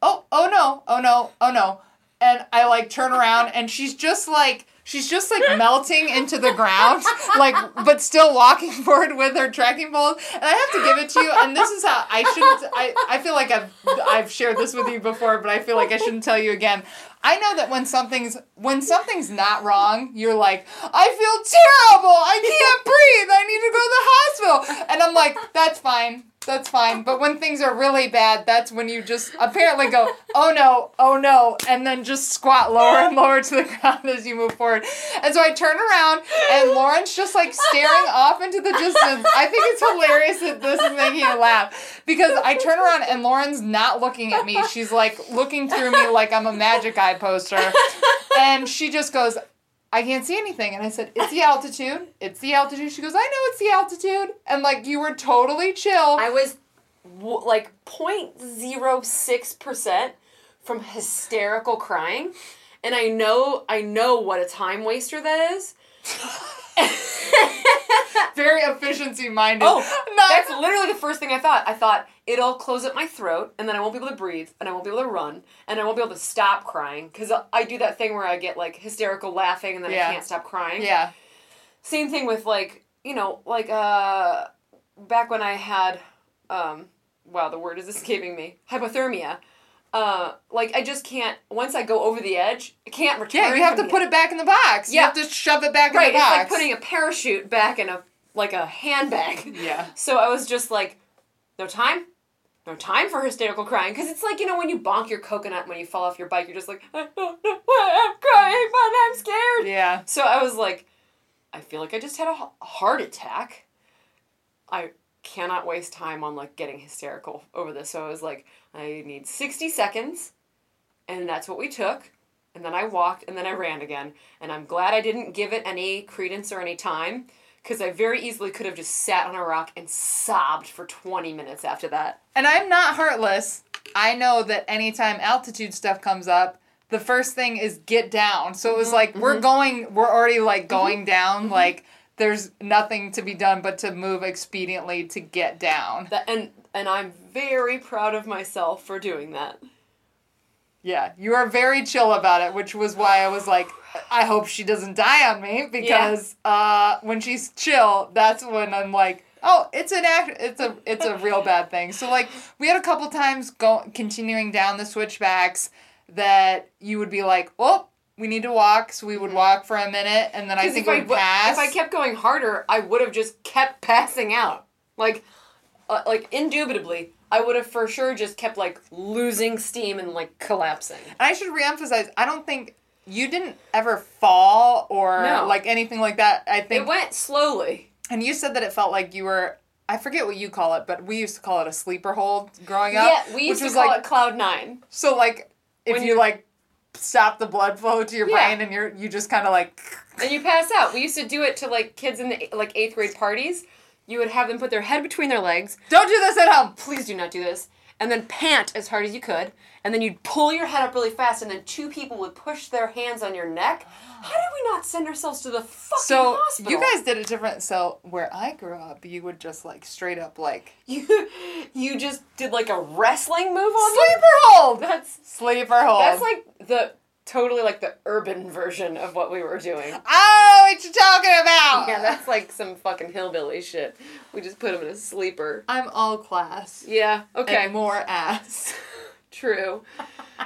Speaker 1: "Oh, oh no, oh no, oh no," and I like turn around, and she's just like. She's just like melting into the ground, like, but still walking <laughs> forward with her trekking poles. And I have to give it to you. And this is how I shouldn't. I, I feel like I've I've shared this with you before, but I feel like I shouldn't tell you again. I know that when something's when something's not wrong, you're like, I feel terrible. I can't breathe. I need to go to the hospital. And I'm like, that's fine. That's fine. But when things are really bad, that's when you just apparently go, oh no, oh no, and then just squat lower and lower to the <laughs> ground as you move forward. And so I turn around and Lauren's just like staring off into the distance. I think it's hilarious that this is making you laugh because I turn around and Lauren's not looking at me. She's like looking through me like I'm a magic eye poster. And she just goes, I can't see anything. And I said, It's the altitude. It's the altitude. She goes, I know it's the altitude. And like, you were totally chill.
Speaker 2: I was w- like 0.06 percent from hysterical crying, and I know I know what a time waster that is. <laughs>
Speaker 1: Very efficiency minded.
Speaker 2: Oh,
Speaker 1: Not-
Speaker 2: That's literally the first thing I thought. I thought it'll close up my throat, and then I won't be able to breathe, and I won't be able to run, and I won't be able to stop crying because I do that thing where I get like hysterical laughing, and then
Speaker 1: Yeah.
Speaker 2: I can't stop crying.
Speaker 1: Yeah.
Speaker 2: Same thing with like you know like uh back when I had um wow the word is escaping me hypothermia. Uh, like I just can't. Once I go over the edge, I can't return.
Speaker 1: Yeah, you have to put it back in the box. You
Speaker 2: Yeah.
Speaker 1: have to shove it back
Speaker 2: right.
Speaker 1: in the
Speaker 2: It's
Speaker 1: box.
Speaker 2: like putting a parachute back in a like a handbag.
Speaker 1: Yeah.
Speaker 2: So I was just like, no time, no time for hysterical crying. Because it's like, you know, when you bonk your coconut when you fall off your bike, you're just like, I don't know why I'm crying, but I'm scared.
Speaker 1: Yeah.
Speaker 2: So I was like, I feel like I just had a heart attack. I cannot waste time on like getting hysterical over this. So I was like, I need 60 seconds. And that's what we took. And then I walked and then I ran again. And I'm glad I didn't give it any credence or any time because I very easily could have just sat on a rock and sobbed for 20 minutes after that.
Speaker 1: And I'm not heartless. I know that anytime altitude stuff comes up, the first thing is get down. So it was mm-hmm, like we're mm-hmm. going, we're already like mm-hmm, going down. Like there's nothing to be done but to move expediently to get down.
Speaker 2: That, and and I'm very proud of myself for doing that.
Speaker 1: Yeah, you are very chill about it, which was why I was like, I hope she doesn't die on me because uh, when she's chill, that's when I'm like, oh, it's an act, it's a it's a real bad thing. So like we had a couple times go continuing down the switchbacks that you would be like, oh, we need to walk, so we would walk for a minute, and then I think we
Speaker 2: I
Speaker 1: would pass.
Speaker 2: if I kept going harder, I would have just kept passing out. Like, uh, like indubitably, I would have for sure just kept like losing steam and like collapsing.
Speaker 1: And I should reemphasize, I don't think you didn't ever fall or
Speaker 2: No.
Speaker 1: like anything like that. I think
Speaker 2: It went slowly.
Speaker 1: And you said that it felt like you were I forget what you call it, but we used to call it a sleeper hold growing up.
Speaker 2: yeah, we used
Speaker 1: which
Speaker 2: to call
Speaker 1: like
Speaker 2: it cloud nine.
Speaker 1: so like if
Speaker 2: When
Speaker 1: you
Speaker 2: you-
Speaker 1: like stop the blood flow to your
Speaker 2: Yeah.
Speaker 1: brain and you're you just kind of like
Speaker 2: And you pass out. We used to do it to like kids in the like eighth grade parties. You would have them put their head between their legs.
Speaker 1: don't do this at home.
Speaker 2: Please do not do this. and then pant as hard as you could, and then you'd pull your head up really fast, and then two people would push their hands on your neck. How did we not send ourselves to the fucking
Speaker 1: So
Speaker 2: hospital?
Speaker 1: you guys did it different. So where I grew up, you would just like straight up like <laughs>
Speaker 2: you you just did like a wrestling move on them?
Speaker 1: sleeper hold.
Speaker 2: That's
Speaker 1: Sleeper hold.
Speaker 2: that's like the totally like the urban version of what we were doing.
Speaker 1: oh, what you talking about?
Speaker 2: Yeah, that's like some fucking hillbilly shit. We just put him in a sleeper.
Speaker 1: I'm all class.
Speaker 2: Yeah. Okay.
Speaker 1: And more ass. <laughs>
Speaker 2: True. <laughs>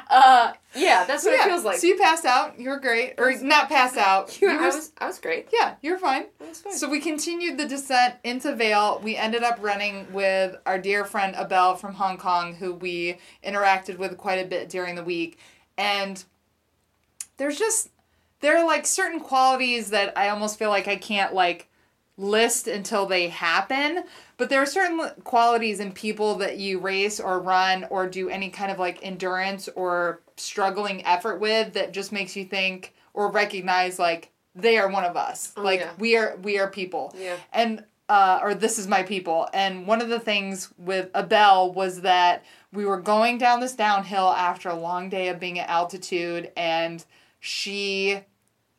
Speaker 2: Uh, yeah, that's what
Speaker 1: yeah.
Speaker 2: it feels like.
Speaker 1: So you passed out. You were great, or not passed out.
Speaker 2: You-
Speaker 1: You were
Speaker 2: I was I was great.
Speaker 1: Yeah, you're fine.
Speaker 2: I was fine.
Speaker 1: So we continued the descent into Vail. We ended up running with our dear friend Abel from Hong Kong, who we interacted with quite a bit during the week. And there's just there are like certain qualities that I almost feel like I can't like list until they happen. But there are certain qualities in people that you race or run or do any kind of like endurance or struggling effort with that just makes you think or recognize like they are one of us. like
Speaker 2: yeah.
Speaker 1: we are we are people.
Speaker 2: Yeah.
Speaker 1: And uh, or this is my people. And one of the things with Abel was that we were going down this downhill after a long day of being at altitude, and she,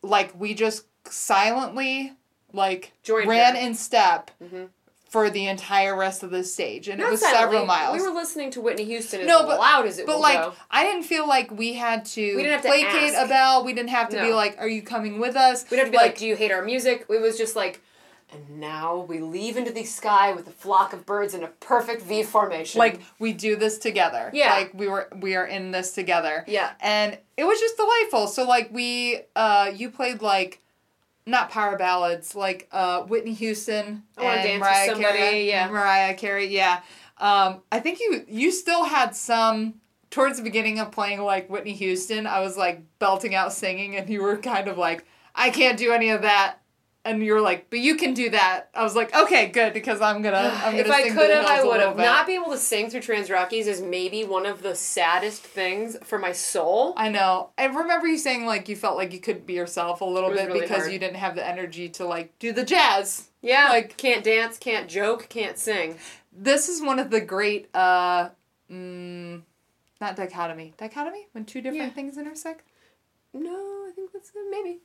Speaker 1: like, we just silently, like,
Speaker 2: Joined
Speaker 1: ran
Speaker 2: her.
Speaker 1: in step
Speaker 2: Mhm.
Speaker 1: for the entire rest of the stage, and
Speaker 2: Not
Speaker 1: it was
Speaker 2: silently.
Speaker 1: several miles.
Speaker 2: We were listening to Whitney Houston as
Speaker 1: No, but-
Speaker 2: loud as it
Speaker 1: was.
Speaker 2: but
Speaker 1: like,
Speaker 2: go.
Speaker 1: I didn't feel like we had to,
Speaker 2: We didn't have to
Speaker 1: placate
Speaker 2: ask.
Speaker 1: Abel. We didn't have to be like, "Are you coming with us?"
Speaker 2: We don't have to be like, "Do you hate our music?" It was just like, and now we leave into the sky with a flock of birds in a perfect V formation.
Speaker 1: like we do this together.
Speaker 2: Yeah.
Speaker 1: Like we were we are in this together.
Speaker 2: Yeah.
Speaker 1: And it was just delightful. So like we uh you played like not power ballads, like uh Whitney Houston
Speaker 2: I
Speaker 1: and
Speaker 2: Dance with
Speaker 1: Mariah
Speaker 2: Somebody,
Speaker 1: Carey.
Speaker 2: yeah.
Speaker 1: Mariah Carey, yeah. Um I think you you still had some towards the beginning of playing like Whitney Houston, I was like belting out singing and you were kind of like, I can't do any of that. And you're like, but you can do that. I was like, okay, good, because I'm gonna, <sighs> I'm gonna
Speaker 2: if I
Speaker 1: sing to
Speaker 2: could have, I would have. Not be able to sing through Trans Rockies is maybe one of the saddest things for my soul.
Speaker 1: I know. I remember you saying like you felt like you couldn't be yourself a little bit
Speaker 2: really
Speaker 1: because
Speaker 2: hard.
Speaker 1: you didn't have the energy to like do the jazz.
Speaker 2: Yeah,
Speaker 1: Like-
Speaker 2: can't dance, can't joke, can't sing.
Speaker 1: This is one of the great uh mm, not dichotomy. Dichotomy when two different
Speaker 2: Yeah.
Speaker 1: things intersect?
Speaker 2: No, I think that's uh, maybe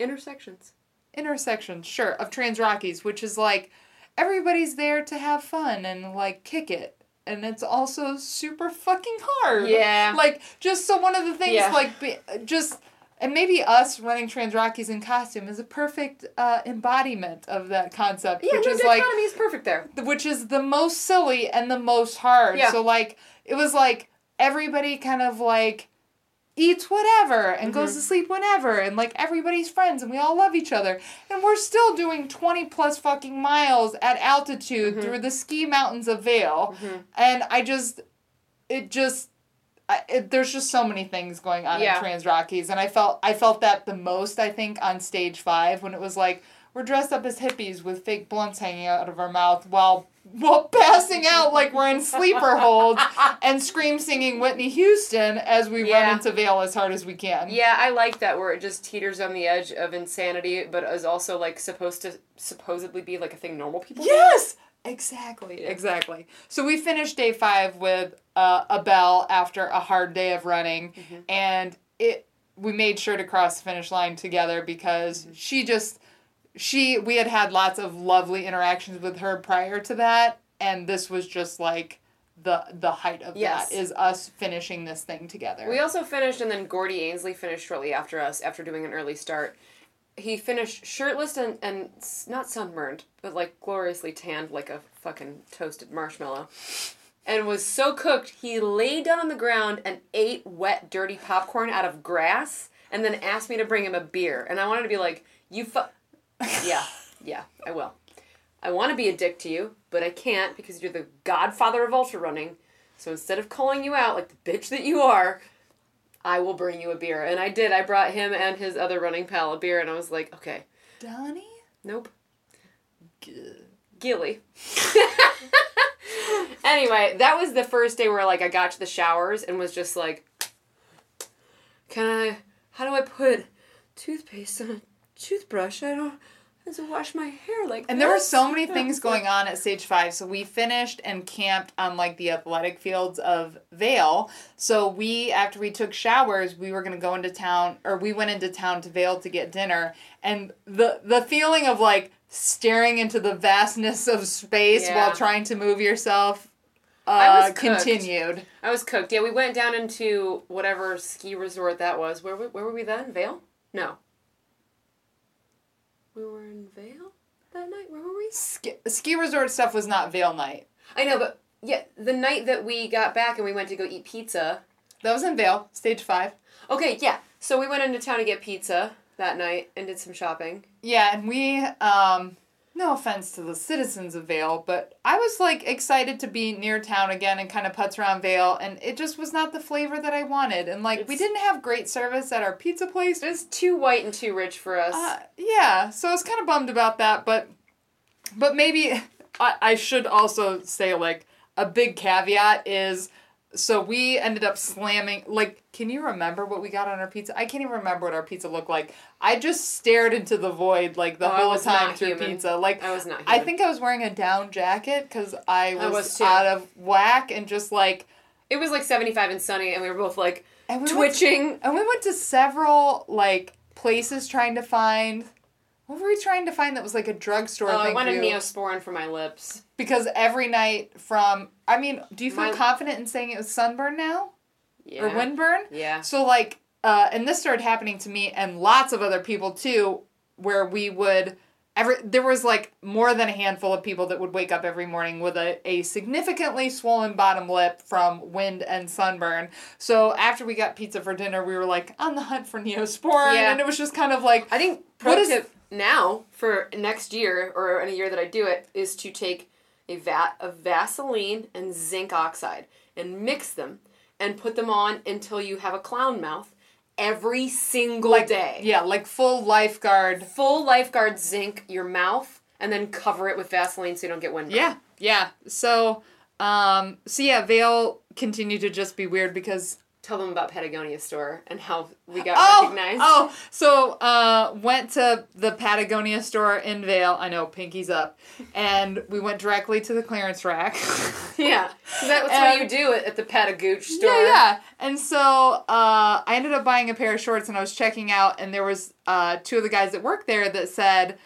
Speaker 2: intersections.
Speaker 1: Intersections, sure, of Trans Rockies, which is like everybody's there to have fun and like kick it. And it's also super fucking hard.
Speaker 2: Yeah.
Speaker 1: Like just so one of the things
Speaker 2: Yeah.
Speaker 1: like be, just and maybe us running Trans Rockies in costume is a perfect uh, embodiment of that concept,
Speaker 2: Yeah,
Speaker 1: which is like
Speaker 2: economy is perfect there.
Speaker 1: which is the most silly and the most hard.
Speaker 2: Yeah.
Speaker 1: So like it was like everybody kind of like eats whatever and goes
Speaker 2: Mhm.
Speaker 1: to sleep whenever and like everybody's friends and we all love each other and we're still doing 20 plus fucking miles at altitude
Speaker 2: Mhm.
Speaker 1: through the ski mountains of Vail
Speaker 2: Mhm.
Speaker 1: and I just it just I, it, there's just so many things going on
Speaker 2: Yeah.
Speaker 1: in Trans Rockies and I felt I felt that the most I think on stage 5 when it was like we're dressed up as hippies with fake blunts hanging out of our mouth while while passing out like we're in sleeper holds and scream singing Whitney Houston as we
Speaker 2: Yeah.
Speaker 1: run into Vail as hard as we can.
Speaker 2: Yeah, I like that where it just teeters on the edge of insanity, but is also like supposed to supposedly be like a thing normal people. do.
Speaker 1: Yes! Exactly,
Speaker 2: Yeah.
Speaker 1: exactly. So we finished day five with uh, Abel after a hard day of running,
Speaker 2: Mhm.
Speaker 1: and it we made sure to cross the finish line together because
Speaker 2: Mm-hmm.
Speaker 1: she just she we had had lots of lovely interactions with her prior to that, and this was just like the the height of
Speaker 2: Yes.
Speaker 1: that is us finishing this thing together.
Speaker 2: We also finished, and then Gordy Ainsleigh finished shortly after us after doing an early start. He finished shirtless and, and not sunburned, but like gloriously tanned like a fucking toasted marshmallow. And was so cooked, he laid down on the ground and ate wet, dirty popcorn out of grass and then asked me to bring him a beer. And I wanted to be like, you fu. Yeah, yeah, I will. I want to be a dick to you, but I can't because you're the godfather of ultra running. So instead of calling you out like the bitch that you are, I will bring you a beer. And I did. I brought him and his other running pal a beer, and I was like, okay,
Speaker 1: Donnie.
Speaker 2: nope,
Speaker 1: Good.
Speaker 2: Gilly. <laughs> anyway, that was the first day where like I got to the showers and was just like, can I? How do I put toothpaste on a toothbrush? I don't. had to wash my hair like
Speaker 1: And there were so many things going on at stage five. So we finished and camped on like the athletic fields of Vail. So we, after we took showers, we were gonna go into town, or we went into town to Vail to get dinner. And the the feeling of like staring into the vastness of space
Speaker 2: Yeah.
Speaker 1: while trying to move yourself uh,
Speaker 2: I was cooked.
Speaker 1: continued.
Speaker 2: I was cooked. Yeah, we went down into whatever ski resort that was. Where were- where were we then? Vail? No. We were in Vail that night. Where were we?
Speaker 1: Ski, ski resort stuff was not Vail night.
Speaker 2: I know, but yeah, the night that we got back and we went to go eat pizza.
Speaker 1: That was in Vail, stage five.
Speaker 2: Okay, yeah. So we went into town to get pizza that night and did some shopping.
Speaker 1: Yeah, and we um no offense to the citizens of Vail, but I was like excited to be near town again and kind of putz around Vail and it just was not the flavor that I wanted. And like we
Speaker 2: It's-
Speaker 1: didn't have great service at our pizza place.
Speaker 2: It was too white and too rich for us.
Speaker 1: Uh, yeah, so I was kind of bummed about that, but but maybe <laughs> I, I should also say like a big caveat is so we ended up slamming like can you remember what we got on our pizza? I can't even remember what our pizza looked like. I just stared into the void like the
Speaker 2: Oh,
Speaker 1: whole time through
Speaker 2: human.
Speaker 1: pizza. Like
Speaker 2: I was not.
Speaker 1: I think I was wearing a down jacket because I was,
Speaker 2: was
Speaker 1: out of whack and just like
Speaker 2: it was like seventy-five and sunny, and we were both like
Speaker 1: and we
Speaker 2: twitching.
Speaker 1: and we went to several like places trying to find. What were we trying to find that was like a drugstore?
Speaker 2: Oh, I wanted? Neosporin for my lips.
Speaker 1: Because every night from, I mean, do you feel
Speaker 2: My-
Speaker 1: confident in saying it was sunburn now
Speaker 2: Yeah.
Speaker 1: or windburn?
Speaker 2: Yeah.
Speaker 1: So like, uh, and this started happening to me and lots of other people too, where we would. Every, there was like more than a handful of people that would wake up every morning with a, a significantly swollen bottom lip from wind and sunburn. So after we got pizza for dinner, we were like on the hunt for Neosporin,
Speaker 2: Yeah.
Speaker 1: and it was just kind of like
Speaker 2: I think pro
Speaker 1: What is-
Speaker 2: tip now for next year or in a year that I do it is to take a vat of Vaseline and zinc oxide and mix them and put them on until you have a clown mouth every single
Speaker 1: like
Speaker 2: day.
Speaker 1: yeah, like full lifeguard
Speaker 2: Full lifeguard zinc your mouth and then cover it with Vaseline so you don't get wind.
Speaker 1: Yeah, yeah. So, um, so yeah, Vail continued to just be weird because
Speaker 2: Tell them about Patagonia store and how we got
Speaker 1: oh,
Speaker 2: recognized.
Speaker 1: oh, so uh, went to the Patagonia store in Vail. I know, pinkies up, and we went directly to the clearance rack. <laughs>
Speaker 2: Yeah. So that's what you do at the Patagooch store.
Speaker 1: Yeah, yeah. And so uh, I ended up buying a pair of shorts, and I was checking out, and there was uh, two of the guys that worked there that said,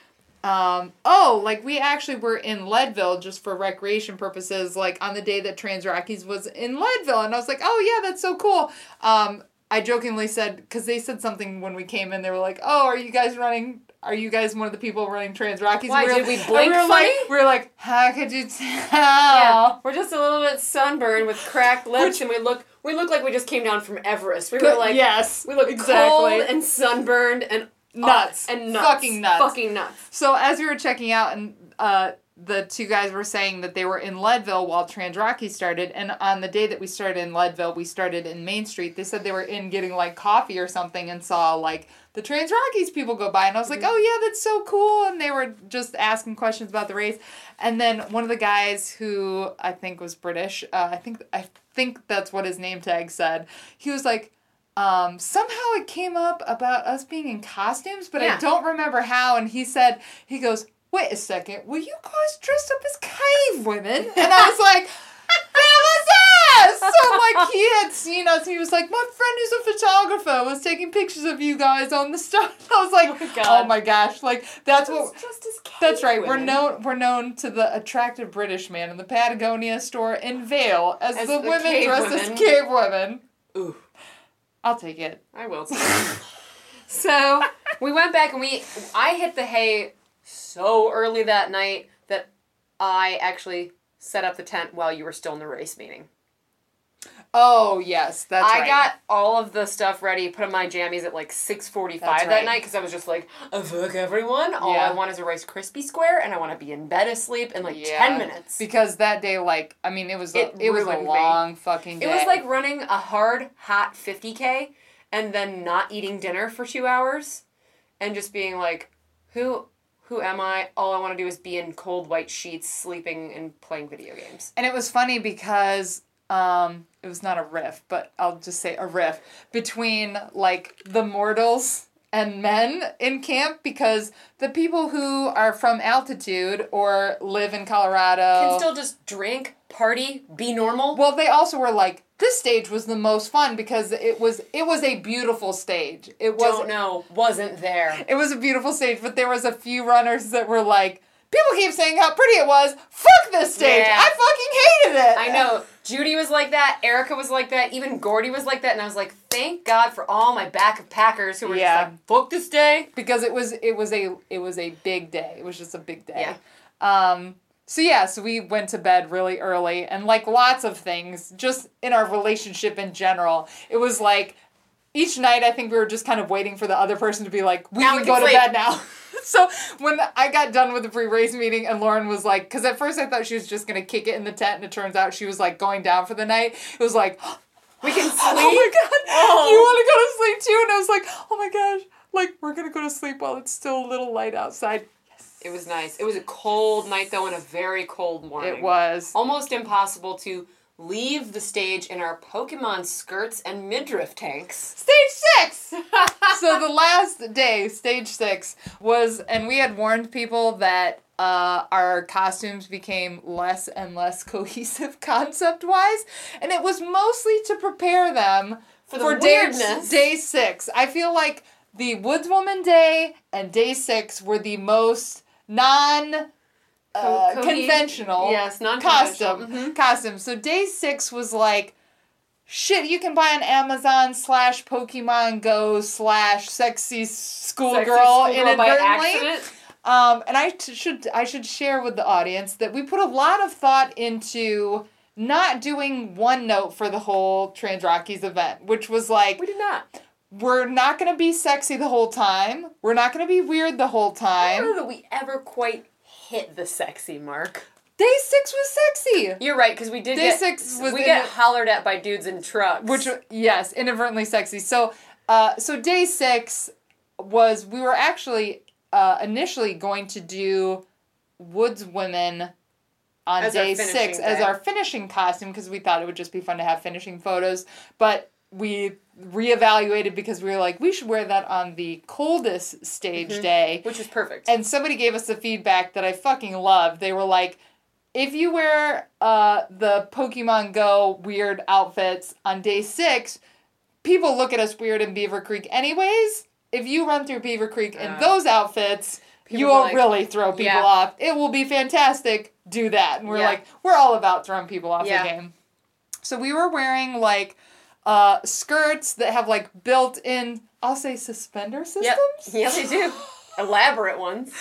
Speaker 1: um, "Oh, like we actually were in Leadville just for recreation purposes, like on the day that Trans Rockies was in Leadville." And I was like, "Oh yeah, that's so cool." Um, I jokingly said because they said something when we came in. They were like, "Oh, are you guys running?" Are you guys one of the people running Trans Rockies?
Speaker 2: Why,
Speaker 1: were,
Speaker 2: did we blink
Speaker 1: we were like, we were like, how could you tell?
Speaker 2: Yeah, we're just a little bit sunburned with cracked lips, and we look we look like we just came down from Everest. We were like
Speaker 1: yes,
Speaker 2: we look
Speaker 1: exactly.
Speaker 2: cold and sunburned and
Speaker 1: Nuts.
Speaker 2: and nuts,
Speaker 1: Fucking nuts.
Speaker 2: fucking nuts.
Speaker 1: So as we were checking out, and uh, the two guys were saying that they were in Leadville while Trans Rocky started, and on the day that we started in Leadville, we started in Main Street. They said they were in getting like coffee or something, and saw like the Trans Rockies people go by, and I was like, oh yeah, that's so cool. And they were just asking questions about the race, and then one of the guys who I think was British, uh, I think I think that's what his name tag said. He was like. Um, somehow it came up about us being in costumes, but I don't remember how. And he said, he goes, wait a second, were you guys dressed up as cave women? And I was like, <laughs> that was us! So like he had seen us, and he was like, my friend who's a photographer was taking pictures of you guys on the stuff. <laughs> I was like,
Speaker 2: Oh my
Speaker 1: oh my gosh, like that's what. That's right. We're known. We're known to the attractive British man in the Patagonia store in Vail as,
Speaker 2: As
Speaker 1: the,
Speaker 2: the
Speaker 1: women dressed
Speaker 2: women.
Speaker 1: as cave women.
Speaker 2: Ooh,
Speaker 1: I'll take it.
Speaker 2: I will. <laughs> so we went back and we I hit the hay so early that night that I actually set up the tent while you were still in the race meeting.
Speaker 1: Oh yes, that's
Speaker 2: I
Speaker 1: right.
Speaker 2: got all of the stuff ready, put on my jammies at like six
Speaker 1: forty-five
Speaker 2: five
Speaker 1: right.
Speaker 2: that night because I was just like, fuck everyone. All
Speaker 1: Yeah.
Speaker 2: I want is a Rice Krispie square, and I want to be in bed asleep in like
Speaker 1: Yeah.
Speaker 2: ten minutes.
Speaker 1: because that day, like, I mean, it was a,
Speaker 2: It
Speaker 1: it, was a
Speaker 2: ruined me.
Speaker 1: long fucking day.
Speaker 2: It was like running a hard, hot fifty k, and then not eating dinner for two hours, and just being like, who. Who am I? All I want to do is be in cold white sheets, sleeping and playing video games.
Speaker 1: and it was funny because um, it was not a riff, but I'll just say a riff between like the mortals and men in camp because the people who are from altitude or live in Colorado
Speaker 2: Can still just drink, party, be normal.
Speaker 1: well they also were like this stage was the most fun because it was it was a beautiful stage. It was
Speaker 2: Don't know. Wasn't there.
Speaker 1: it was a beautiful stage, but there was a few runners that were like people keep saying how pretty it was. Fuck this stage.
Speaker 2: Yeah.
Speaker 1: I fucking hated it.
Speaker 2: I know. Judy was like that. Erica was like that. Even Gordy was like that. And I was like, thank God for all my back of packers who were
Speaker 1: Yeah.
Speaker 2: just like, book this day.
Speaker 1: because it was it was a it was a big day. It was just a big day.
Speaker 2: Yeah.
Speaker 1: Um so yeah, so we went to bed really early and like lots of things just in our relationship in general. It was like each night I think we were just kind of waiting for the other person to be like, we
Speaker 2: Now
Speaker 1: can
Speaker 2: we
Speaker 1: go
Speaker 2: can
Speaker 1: to
Speaker 2: sleep.
Speaker 1: bed now. <laughs> so when I got done with the pre-race meeting and Lauren was like, because at first I thought she was just gonna kick it in the tent, and it turns out she was like going down for the night. It was like, <gasps>
Speaker 2: We can sleep. <gasps>
Speaker 1: oh my god,
Speaker 2: Oh.
Speaker 1: you want to go to sleep too? And I was like, oh my gosh, like we're gonna go to sleep while it's still a little light outside. Yes,
Speaker 2: It was nice. It was a cold night though, and a very cold morning.
Speaker 1: It was.
Speaker 2: almost impossible to leave the stage in our Pokemon skirts and midriff tanks.
Speaker 1: Stage six. <laughs> so the last day, stage six, was, and we had warned people that uh, our costumes became less and less <laughs> cohesive concept wise, and it was mostly to prepare them
Speaker 2: For the
Speaker 1: day,
Speaker 2: weirdness.
Speaker 1: day six. I feel like the Woodswoman Day and Day six were the most non. Uh,
Speaker 2: Co-
Speaker 1: conventional
Speaker 2: Yes, non-conventional.
Speaker 1: costume
Speaker 2: Mhm.
Speaker 1: costume. So day six was like shit you can buy on Amazon slash Pokemon Go slash sexy schoolgirl
Speaker 2: Sexy schoolgirl by
Speaker 1: inadvertently. Um, and I t- should I should share with the audience that we put a lot of thought into not doing one note for the whole Trans Rockies event, which was like
Speaker 2: We did not.
Speaker 1: we're not gonna be sexy the whole time. We're not gonna be weird the whole time.
Speaker 2: I don't know that we ever quite hit the sexy mark.
Speaker 1: Day six was sexy.
Speaker 2: You're right, because we did
Speaker 1: Day
Speaker 2: get
Speaker 1: six was
Speaker 2: we get hollered at by dudes in trucks.
Speaker 1: which yes inadvertently sexy so uh so day six was we were actually uh initially going to do woods women on
Speaker 2: As
Speaker 1: day six as our finishing costume because we thought it would just be fun to have finishing photos but we reevaluated because we were like we should wear that on the coldest stage
Speaker 2: Mhm.
Speaker 1: day
Speaker 2: which is perfect.
Speaker 1: and somebody gave us the feedback that I fucking loved. They were like, if you wear uh, the Pokemon Go weird outfits on day six, people look at us weird in Beaver Creek anyways. If you run through Beaver Creek in
Speaker 2: Uh,
Speaker 1: those outfits, you will
Speaker 2: like,
Speaker 1: really throw people
Speaker 2: yeah.
Speaker 1: off. It will be fantastic. Do that. And we're
Speaker 2: Yeah.
Speaker 1: like, we're all about throwing people off
Speaker 2: Yeah.
Speaker 1: the game. So we were wearing like uh, skirts that have like built in, I'll say suspender systems.
Speaker 2: Yep. Yeah, they do. <laughs> Elaborate ones.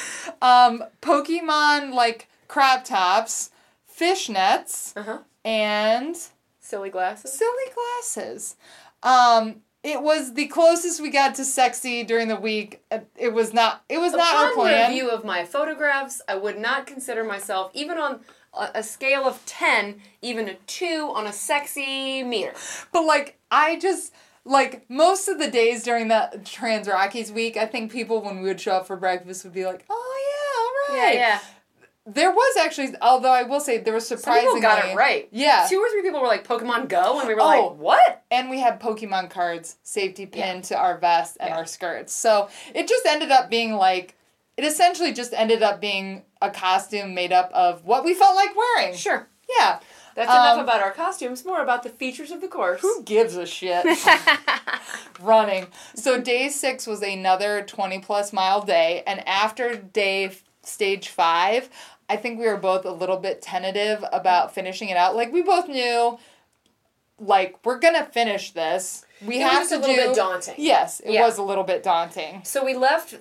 Speaker 1: um, Pokemon like crop tops, fishnets,
Speaker 2: Uh huh.
Speaker 1: and
Speaker 2: Silly glasses.
Speaker 1: silly glasses. Um, it was the closest we got to sexy during the week. Uh, It was not. It was not our
Speaker 2: Upon
Speaker 1: plan.
Speaker 2: review of my photographs, I would not consider myself even on a, scale of ten, even a two on a sexy meter.
Speaker 1: But like, I just like most of the days during the Trans Rockies week, I think people when we would show up for breakfast would be like, "Oh yeah, all right."
Speaker 2: yeah. yeah.
Speaker 1: There was actually, although I will say there was
Speaker 2: Some
Speaker 1: surprisingly
Speaker 2: people got it right.
Speaker 1: Yeah.
Speaker 2: Two or three people were like Pokemon Go, and we were
Speaker 1: Oh.
Speaker 2: like, what?
Speaker 1: and we had Pokemon cards safety pin
Speaker 2: Yeah.
Speaker 1: to our vest and
Speaker 2: Yeah.
Speaker 1: our skirts. So it just ended up being like it essentially just ended up being a costume made up of what we felt like wearing.
Speaker 2: Sure.
Speaker 1: Yeah.
Speaker 2: That's
Speaker 1: Um,
Speaker 2: enough about our costumes. More about the features of the course.
Speaker 1: Who gives a shit? <laughs> Running. So day six was another 20 plus mile day. And after day f- stage five, I think we were both a little bit tentative about finishing it out. Like we both knew, like, we're gonna finish this. We
Speaker 2: It
Speaker 1: have to
Speaker 2: a little
Speaker 1: do
Speaker 2: bit daunting.
Speaker 1: Yes, it
Speaker 2: Yeah.
Speaker 1: was a little bit daunting.
Speaker 2: So we left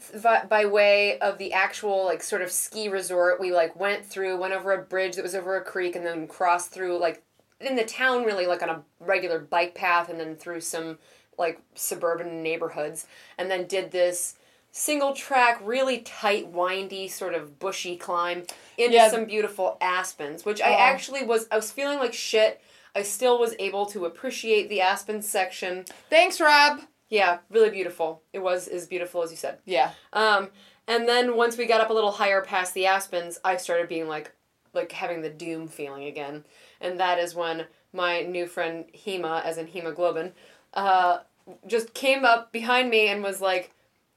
Speaker 2: by way of the actual like sort of ski resort. We like went through, went over a bridge that was over a creek, and then crossed through like in the town, really like on a regular bike path, and then through some like suburban neighborhoods, and then did this single track, really tight, windy, sort of bushy climb into
Speaker 1: Yeah.
Speaker 2: some beautiful aspens, which I
Speaker 1: Oh.
Speaker 2: actually was. I was feeling like shit. I still was able to appreciate the Aspen section.
Speaker 1: Thanks, Rob.
Speaker 2: Yeah, really beautiful. It was as beautiful as you said.
Speaker 1: Yeah.
Speaker 2: Um, and then once we got up a little higher past the aspens, I started being like, like having the doom feeling again, and that is when my new friend Hema, as in hemoglobin, uh, just came up behind me and was like,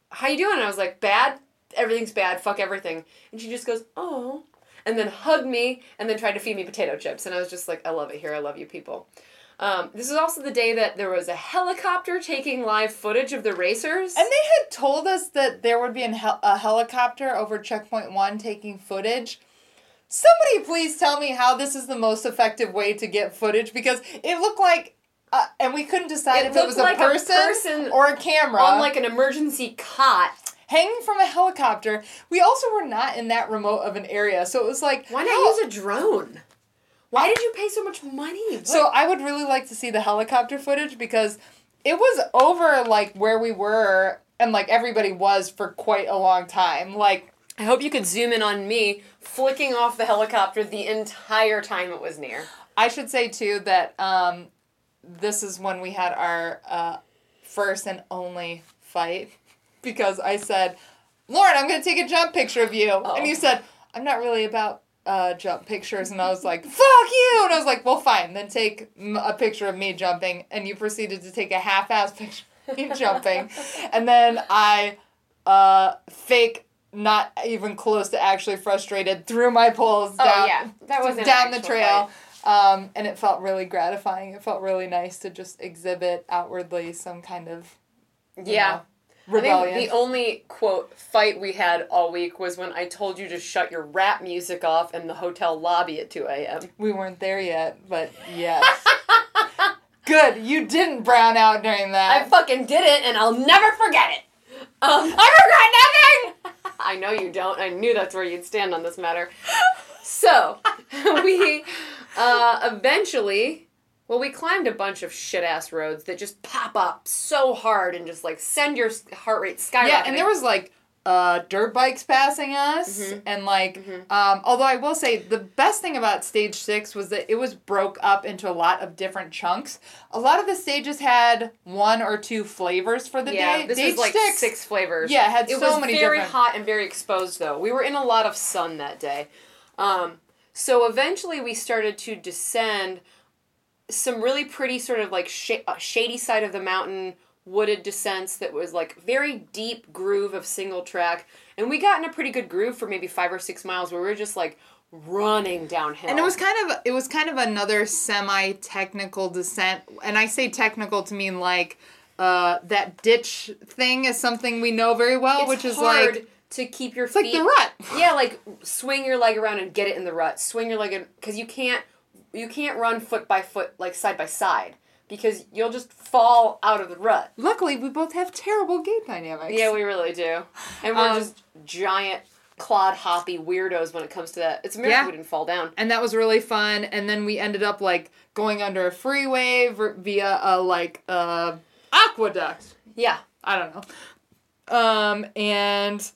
Speaker 2: "How you doing?" And I was like, "Bad. Everything's bad. Fuck everything." And she just goes, "Oh," and then hugged me and then tried to feed me potato chips. And I was just like, "I love it here. I love you people." Um, this is also the day that there was a helicopter taking live footage of the racers.
Speaker 1: And they had told us that there would be an hel- a helicopter over checkpoint one taking footage. Somebody please tell me how this is the most effective way to get footage because it looked like, uh, and we couldn't decide
Speaker 2: It
Speaker 1: if it was a
Speaker 2: like a
Speaker 1: person,
Speaker 2: person
Speaker 1: or a camera
Speaker 2: on like an emergency cot.
Speaker 1: Hanging from a helicopter. We also were not in that remote of an area, so it was like,
Speaker 2: Why
Speaker 1: how-
Speaker 2: not use a drone? Why did you pay so much money? What-
Speaker 1: So I would really like to see the helicopter footage because it was over like where we were and like everybody was for quite a long time. Like
Speaker 2: I hope you could zoom in on me flicking off the helicopter the entire time it was near.
Speaker 1: I should say too that um, this is when we had our uh, first and only fight because I said, Lauren, I'm going to take a jump picture of you. And you said, I'm not really about uh, jump pictures. And I was like, fuck you. And I was like, well, fine. Then take m- a picture of me jumping. And you proceeded to take a half ass picture of me <laughs> jumping. And then I uh, fake, not even close to actually frustrated, threw my poles down,
Speaker 2: Oh, yeah. That wasn't
Speaker 1: down the trail. Um, and it felt really gratifying. It felt really nice to just exhibit outwardly some kind of
Speaker 2: Yeah.
Speaker 1: know,
Speaker 2: I think the only quote fight we had all week was when I told you to shut your rap music off in the hotel lobby at 2 a.m.
Speaker 1: we weren't there yet, but yes. <laughs> Good, you didn't brown out during that.
Speaker 2: I fucking did it and I'll never forget it. Um, I regret nothing! <laughs> I know you don't. I knew that's where you'd stand on this matter. So, <laughs> we uh, eventually, well, we climbed a bunch of shit ass roads that just pop up so hard and just like send your heart rate skyrocketing.
Speaker 1: yeah, and there was like uh, dirt bikes passing us,
Speaker 2: Mm-hmm.
Speaker 1: and like, um, although I will say the best thing about stage six was that it was broke up into a lot of different chunks. A lot of the stages had one or two flavors for the
Speaker 2: yeah,
Speaker 1: day.
Speaker 2: this
Speaker 1: Stage
Speaker 2: was like six, flavors.
Speaker 1: Yeah, it had
Speaker 2: it
Speaker 1: so
Speaker 2: was
Speaker 1: many
Speaker 2: very
Speaker 1: different-
Speaker 2: hot and very exposed though. We were in a lot of sun that day. Um, so eventually we started to descend some really pretty sort of like sh- uh, shady side of the mountain wooded descents that was like very deep groove of single track and we got in a pretty good groove for maybe five or six miles where we were just like running downhill
Speaker 1: And it was kind of it was kind of another semi technical descent, and I say technical to mean like uh, that ditch thing is something we know very well,
Speaker 2: It's
Speaker 1: which is
Speaker 2: hard
Speaker 1: like
Speaker 2: to keep your feet.
Speaker 1: it's like the rut.
Speaker 2: yeah, like swing your leg around and get it in the rut. Swing your leg because you can't you can't run foot by foot like side by side because you'll just fall out of the rut.
Speaker 1: Luckily, we both have terrible gait dynamics.
Speaker 2: Yeah, we really do, and we're
Speaker 1: Um,
Speaker 2: just giant clod hoppy weirdos when it comes to that. It's a miracle
Speaker 1: Yeah.
Speaker 2: we didn't fall down.
Speaker 1: and that was really fun. And then we ended up like going under a freeway via a like uh, aqueduct.
Speaker 2: Yeah,
Speaker 1: I don't know. Um, and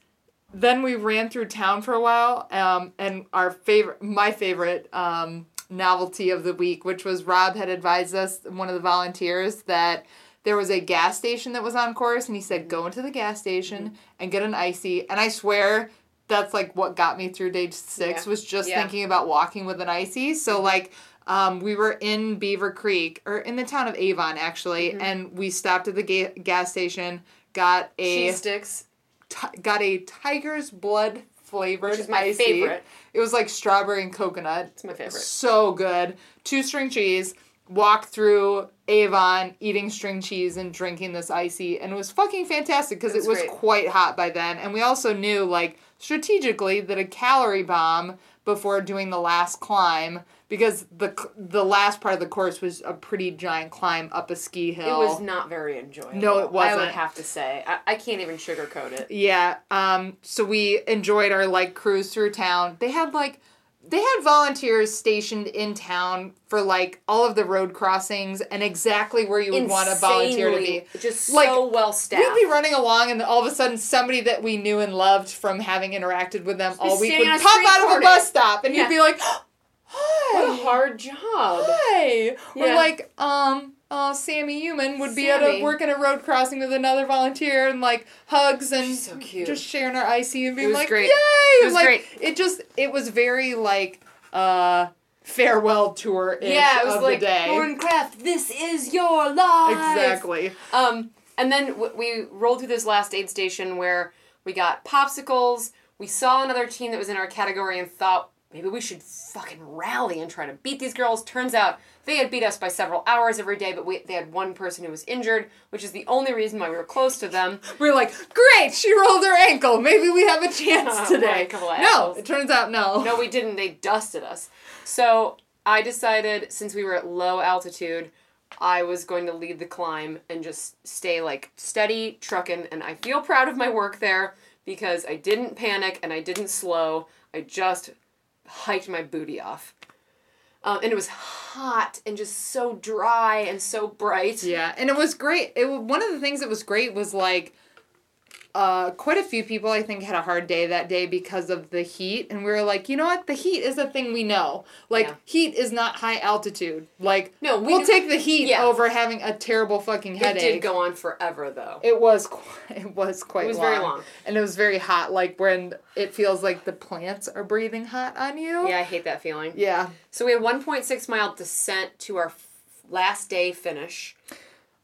Speaker 1: then we ran through town for a while. Um, and our favorite, my favorite, um, novelty of the week, which was Rob had advised us, one of the volunteers, that there was a gas station that was on course, and he said, "Go into the gas station and get an icy." And I swear. That's like what got me through day six
Speaker 2: Yeah.
Speaker 1: was just
Speaker 2: Yeah.
Speaker 1: thinking about walking with an icy. So like um, we were in Beaver Creek or in the town of Avon actually,
Speaker 2: Mm-hmm.
Speaker 1: and we stopped at the ga- gas station, got a
Speaker 2: cheese sticks.
Speaker 1: ti- got a tiger's blood flavored
Speaker 2: Which is my
Speaker 1: icy.
Speaker 2: favorite.
Speaker 1: It was like strawberry and coconut.
Speaker 2: It's my favorite.
Speaker 1: So good. Two string cheese. Walked through Avon, eating string cheese and drinking this icy, and it was fucking fantastic because
Speaker 2: It
Speaker 1: it
Speaker 2: was
Speaker 1: was
Speaker 2: great.
Speaker 1: quite hot by then. And we also knew, like strategically, that a calorie bomb before doing the last climb, because the the last part of the course was a pretty giant climb up a ski hill.
Speaker 2: It was not very enjoyable.
Speaker 1: No, it wasn't.
Speaker 2: I would have to say. I, I can't even sugarcoat it.
Speaker 1: Yeah. Um. So we enjoyed our like cruise through town. They had like, they had volunteers stationed in town for like all of the road crossings and exactly where you would want a volunteer to be.
Speaker 2: Just
Speaker 1: Like,
Speaker 2: so well staffed.
Speaker 1: We'd be running along, and then all of a sudden, somebody that we knew and loved from having interacted with them all week would pop out of a bus stop, and
Speaker 2: Yeah.
Speaker 1: you'd be like,
Speaker 2: What a hard job.
Speaker 1: hi," or
Speaker 2: Yeah.
Speaker 1: like, um. Uh, Sammy Human would be at a
Speaker 2: work
Speaker 1: working a road crossing with another volunteer and like hugs and
Speaker 2: so
Speaker 1: just sharing our icy and being like,
Speaker 2: great.
Speaker 1: "Yay!"
Speaker 2: It was
Speaker 1: like,
Speaker 2: great.
Speaker 1: It just it was very like uh farewell tour
Speaker 2: Yeah, it was like
Speaker 1: the day.
Speaker 2: Lauren Craft, this is your life.
Speaker 1: Exactly.
Speaker 2: Um, And then w- we rolled through this last aid station where we got popsicles. We saw another team that was in our category and thought maybe we should fucking rally and try to beat these girls. Turns out they had beat us by several hours every day, but we, they had one person who was injured, which is the only reason why we were close to them. <laughs>
Speaker 1: We are like, great, she rolled her ankle. Maybe we have a chance <laughs> today.
Speaker 2: couple
Speaker 1: no, it turns out no.
Speaker 2: No, we didn't. They dusted us. So I decided, since we were at low altitude, I was going to lead the climb and just stay like steady trucking. And I feel proud of my work there because I didn't panic and I didn't slow. I just hiked my booty off. Um, and it was hot and just so dry and so bright.
Speaker 1: Yeah, and it was great. It one of the things that was great was like uh, quite a few people I think had a hard day that day because of the heat, and we were like, you know what, the heat is a thing we know. Like
Speaker 2: Yeah.
Speaker 1: heat is not high altitude. Like
Speaker 2: No, we
Speaker 1: we'll
Speaker 2: knew-
Speaker 1: take the heat
Speaker 2: yeah.
Speaker 1: over having a terrible fucking headache.
Speaker 2: It did go on forever though.
Speaker 1: It was qu- <laughs> it was quite
Speaker 2: It was
Speaker 1: long.
Speaker 2: very long.
Speaker 1: and it was very hot. Like when it feels like the plants are breathing hot on you.
Speaker 2: Yeah, I hate that feeling.
Speaker 1: Yeah.
Speaker 2: So we had 1.6 mile descent to our f- last day finish.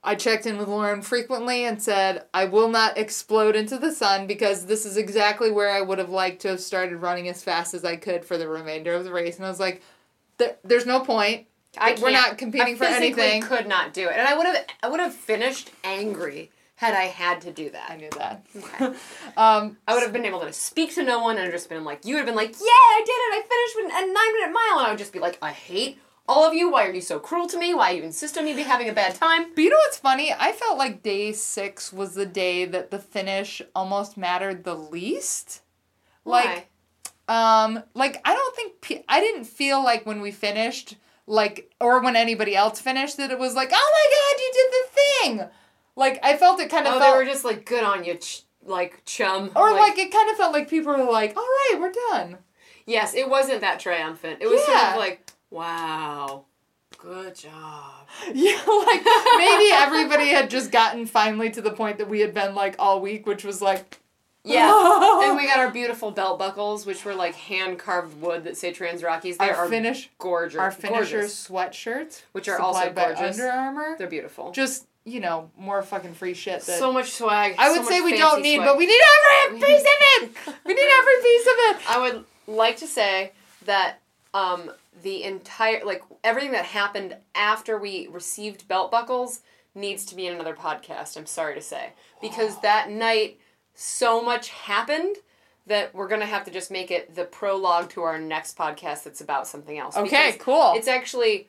Speaker 1: I checked in with Lauren frequently and said, I will not explode into the sun because this is exactly where I would have liked to have started running as fast as I could for the remainder of the race. And I was like, there, there's no point.
Speaker 2: I
Speaker 1: We're
Speaker 2: can't-
Speaker 1: competing
Speaker 2: I
Speaker 1: for anything.
Speaker 2: Could not do it, and I would have. I would have finished angry had I had to do that.
Speaker 1: I knew that.
Speaker 2: Okay. <laughs>
Speaker 1: um,
Speaker 2: I would have been able to speak to no one and just been like, you would have been like, yeah, I did it. I finished with a nine minute mile, and I would just be like, I hate all of you. Why are you so cruel to me? Why you insist on me be having a bad time?
Speaker 1: but you know what's funny? I felt like day six was the day that the finish almost mattered the least. Like, Um, like I don't think pe- I didn't feel like when we finished, like or when anybody else finished, that it was like, oh my god, you did the thing. Like I felt it kind of
Speaker 2: Oh,
Speaker 1: felt,
Speaker 2: they were just like, good on you, ch- like chum.
Speaker 1: or like, it kind of felt like people were like, all right, we're done.
Speaker 2: yes, it wasn't that triumphant. It was
Speaker 1: Yeah.
Speaker 2: sort of like, wow, good job. <laughs>
Speaker 1: Yeah, like maybe everybody had just gotten finally to the point that we had been like all week, which was like,
Speaker 2: Yeah. <laughs> and we got our beautiful belt buckles, which were like hand carved wood that say Trans Rockies. They
Speaker 1: our
Speaker 2: are
Speaker 1: finish,
Speaker 2: gorgeous.
Speaker 1: our
Speaker 2: gorgeous.
Speaker 1: finishers sweatshirts,
Speaker 2: Which are also
Speaker 1: by
Speaker 2: gorgeous.
Speaker 1: Under Armour.
Speaker 2: They're beautiful.
Speaker 1: Just you know, more fucking free shit. That
Speaker 2: so much swag.
Speaker 1: I
Speaker 2: so
Speaker 1: would say we don't need,
Speaker 2: swag.
Speaker 1: but we need every piece of it. We need every piece of it. <laughs>
Speaker 2: I would like to say that um, the entire like everything that happened after we received belt buckles needs to be in another podcast. I'm sorry to say because that night so much happened that we're gonna have to just make it the prologue to our next podcast that's about something else.
Speaker 1: Okay, cool.
Speaker 2: It's actually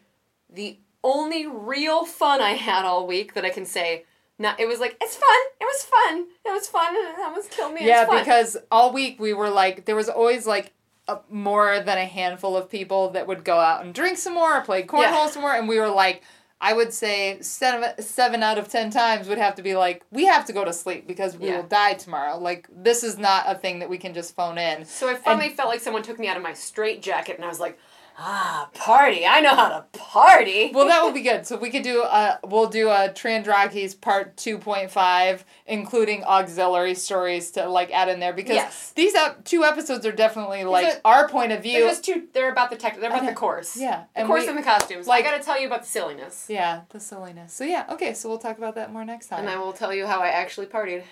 Speaker 2: the only real fun I had all week that I can say. Not, it was like it's fun. It was fun. It was fun. And it almost killed me.
Speaker 1: yeah, because all week we were like, there was always like a, more than a handful of people that would go out and drink some more or play cornhole
Speaker 2: Yeah.
Speaker 1: some more, and we were like, I would say seven, seven out of ten times would have to be like, we have to go to sleep because we
Speaker 2: Yeah.
Speaker 1: will die tomorrow. Like this is not a thing that we can just phone in.
Speaker 2: So I finally felt like someone took me out of my straight jacket, and I was like, ah, party. I know how to party.
Speaker 1: Well, that would be good. So we could do a we'll do a Trans Rockies part two point five, including auxiliary stories to like add in there because
Speaker 2: Yes.
Speaker 1: these ep- two episodes are definitely like our point of view.
Speaker 2: They're just two. They're about the tech. They're about the course.
Speaker 1: yeah,
Speaker 2: The
Speaker 1: and
Speaker 2: course
Speaker 1: we-
Speaker 2: and the costumes.
Speaker 1: like-
Speaker 2: I got to tell you about the silliness,
Speaker 1: yeah, the silliness. So yeah, okay. So we'll talk about that more next time.
Speaker 2: and I will tell you how I actually partied.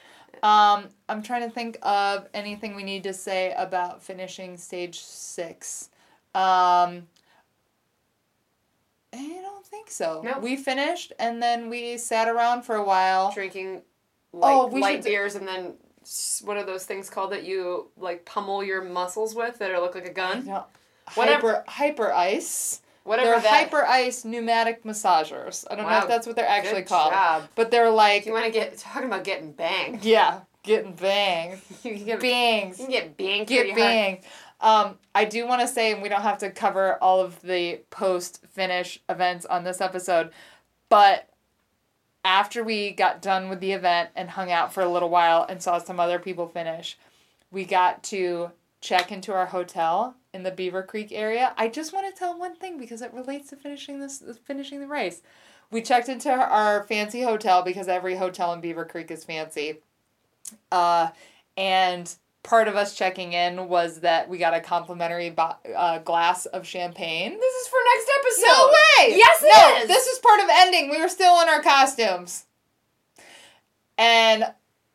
Speaker 1: Um, I'm trying to think of anything we need to say about finishing stage six. Um, I don't think so.
Speaker 2: No.
Speaker 1: We finished and then we sat around for a while.
Speaker 2: Drinking light,
Speaker 1: Oh, we
Speaker 2: light
Speaker 1: should-
Speaker 2: beers, and then what are those things called that you like pummel your muscles with that are look like a gun?
Speaker 1: No,
Speaker 2: Whatever-
Speaker 1: hyper Hyperice.
Speaker 2: Whatever
Speaker 1: they're
Speaker 2: that.
Speaker 1: Hyperice pneumatic massagers. I don't know if that's what they're actually
Speaker 2: Good
Speaker 1: called,
Speaker 2: job.
Speaker 1: but they're like
Speaker 2: If you want to get talking about getting banged,
Speaker 1: yeah, getting banged, <laughs>
Speaker 2: you can get,
Speaker 1: bangs.
Speaker 2: you can get banged.
Speaker 1: get
Speaker 2: pretty hard.
Speaker 1: Um, I do want to say, and we don't have to cover all of the post finish events on this episode, but after we got done with the event and hung out for a little while and saw some other people finish, we got to check into our hotel in the Beaver Creek area. I just want to tell one thing because it relates to finishing this finishing the race. We checked into our fancy hotel because every hotel in Beaver Creek is fancy. Uh, and part of us checking in was that we got a complimentary bo- uh, glass of champagne.
Speaker 2: This is for next episode.
Speaker 1: No way!
Speaker 2: Yes, it
Speaker 1: no,
Speaker 2: is!
Speaker 1: This is part of ending. We were still in our costumes. and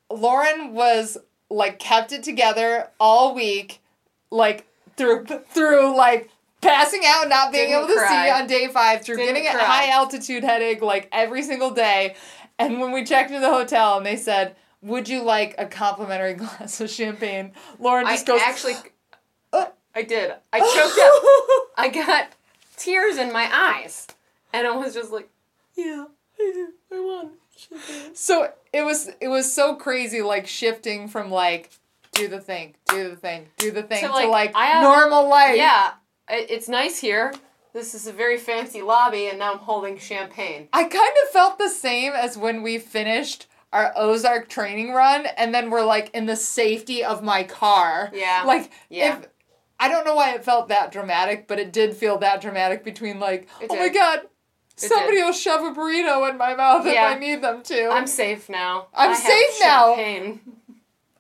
Speaker 1: Lauren was like kept it together all week, like through through like passing out, not being
Speaker 2: Didn't
Speaker 1: able to
Speaker 2: cry.
Speaker 1: see on day five, through
Speaker 2: Didn't
Speaker 1: getting a high altitude headache like every single day. And when we checked into the hotel and they said, "Would you like a complimentary <laughs> glass of champagne?" Lauren
Speaker 2: I
Speaker 1: just goes,
Speaker 2: actually, <gasps>
Speaker 1: Uh.
Speaker 2: I did. I choked up. I got tears in my eyes, and I was just like, "Yeah, I do. I want champagne."
Speaker 1: So it was it was so crazy, like shifting from like do the thing, do the thing, do the thing
Speaker 2: To,
Speaker 1: to
Speaker 2: like, I have-
Speaker 1: normal life.
Speaker 2: Yeah, it's nice here. This is a very fancy lobby, and now I'm holding champagne.
Speaker 1: I kind of felt the same as when we finished our Ozark training run, and then we're like in the safety of my car.
Speaker 2: Yeah.
Speaker 1: Like
Speaker 2: Yeah.
Speaker 1: if I don't know why it felt that dramatic, but it did feel that dramatic between like,
Speaker 2: It
Speaker 1: oh my god,
Speaker 2: It
Speaker 1: somebody
Speaker 2: did.
Speaker 1: will shove a burrito in my mouth
Speaker 2: Yeah.
Speaker 1: if I need them to.
Speaker 2: I'm safe now.
Speaker 1: I'm
Speaker 2: I
Speaker 1: safe now.
Speaker 2: champagne.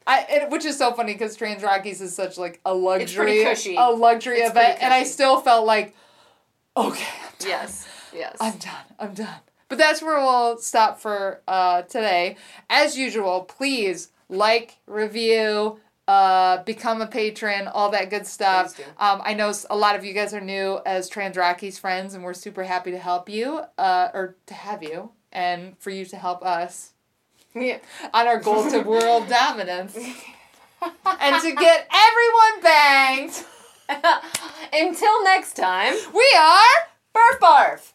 Speaker 1: I, it, which is so funny because Trans Rockies is such like a luxury, a luxury
Speaker 2: It's
Speaker 1: event, and I still felt like, okay, I'm done.
Speaker 2: Yes. Yes.
Speaker 1: I'm done. I'm done. But that's where we'll stop for uh, today. As usual, please like, review, uh, become a patron, all that good stuff. Um, I know a lot of you guys are new as Trans Rockies friends, and we're super happy to help you, uh, or to have you, and for you to help us
Speaker 2: yeah. <laughs>
Speaker 1: on our goal to world dominance. <laughs> and to get everyone banged, <laughs>
Speaker 2: Until next time,
Speaker 1: we are
Speaker 2: barf barf.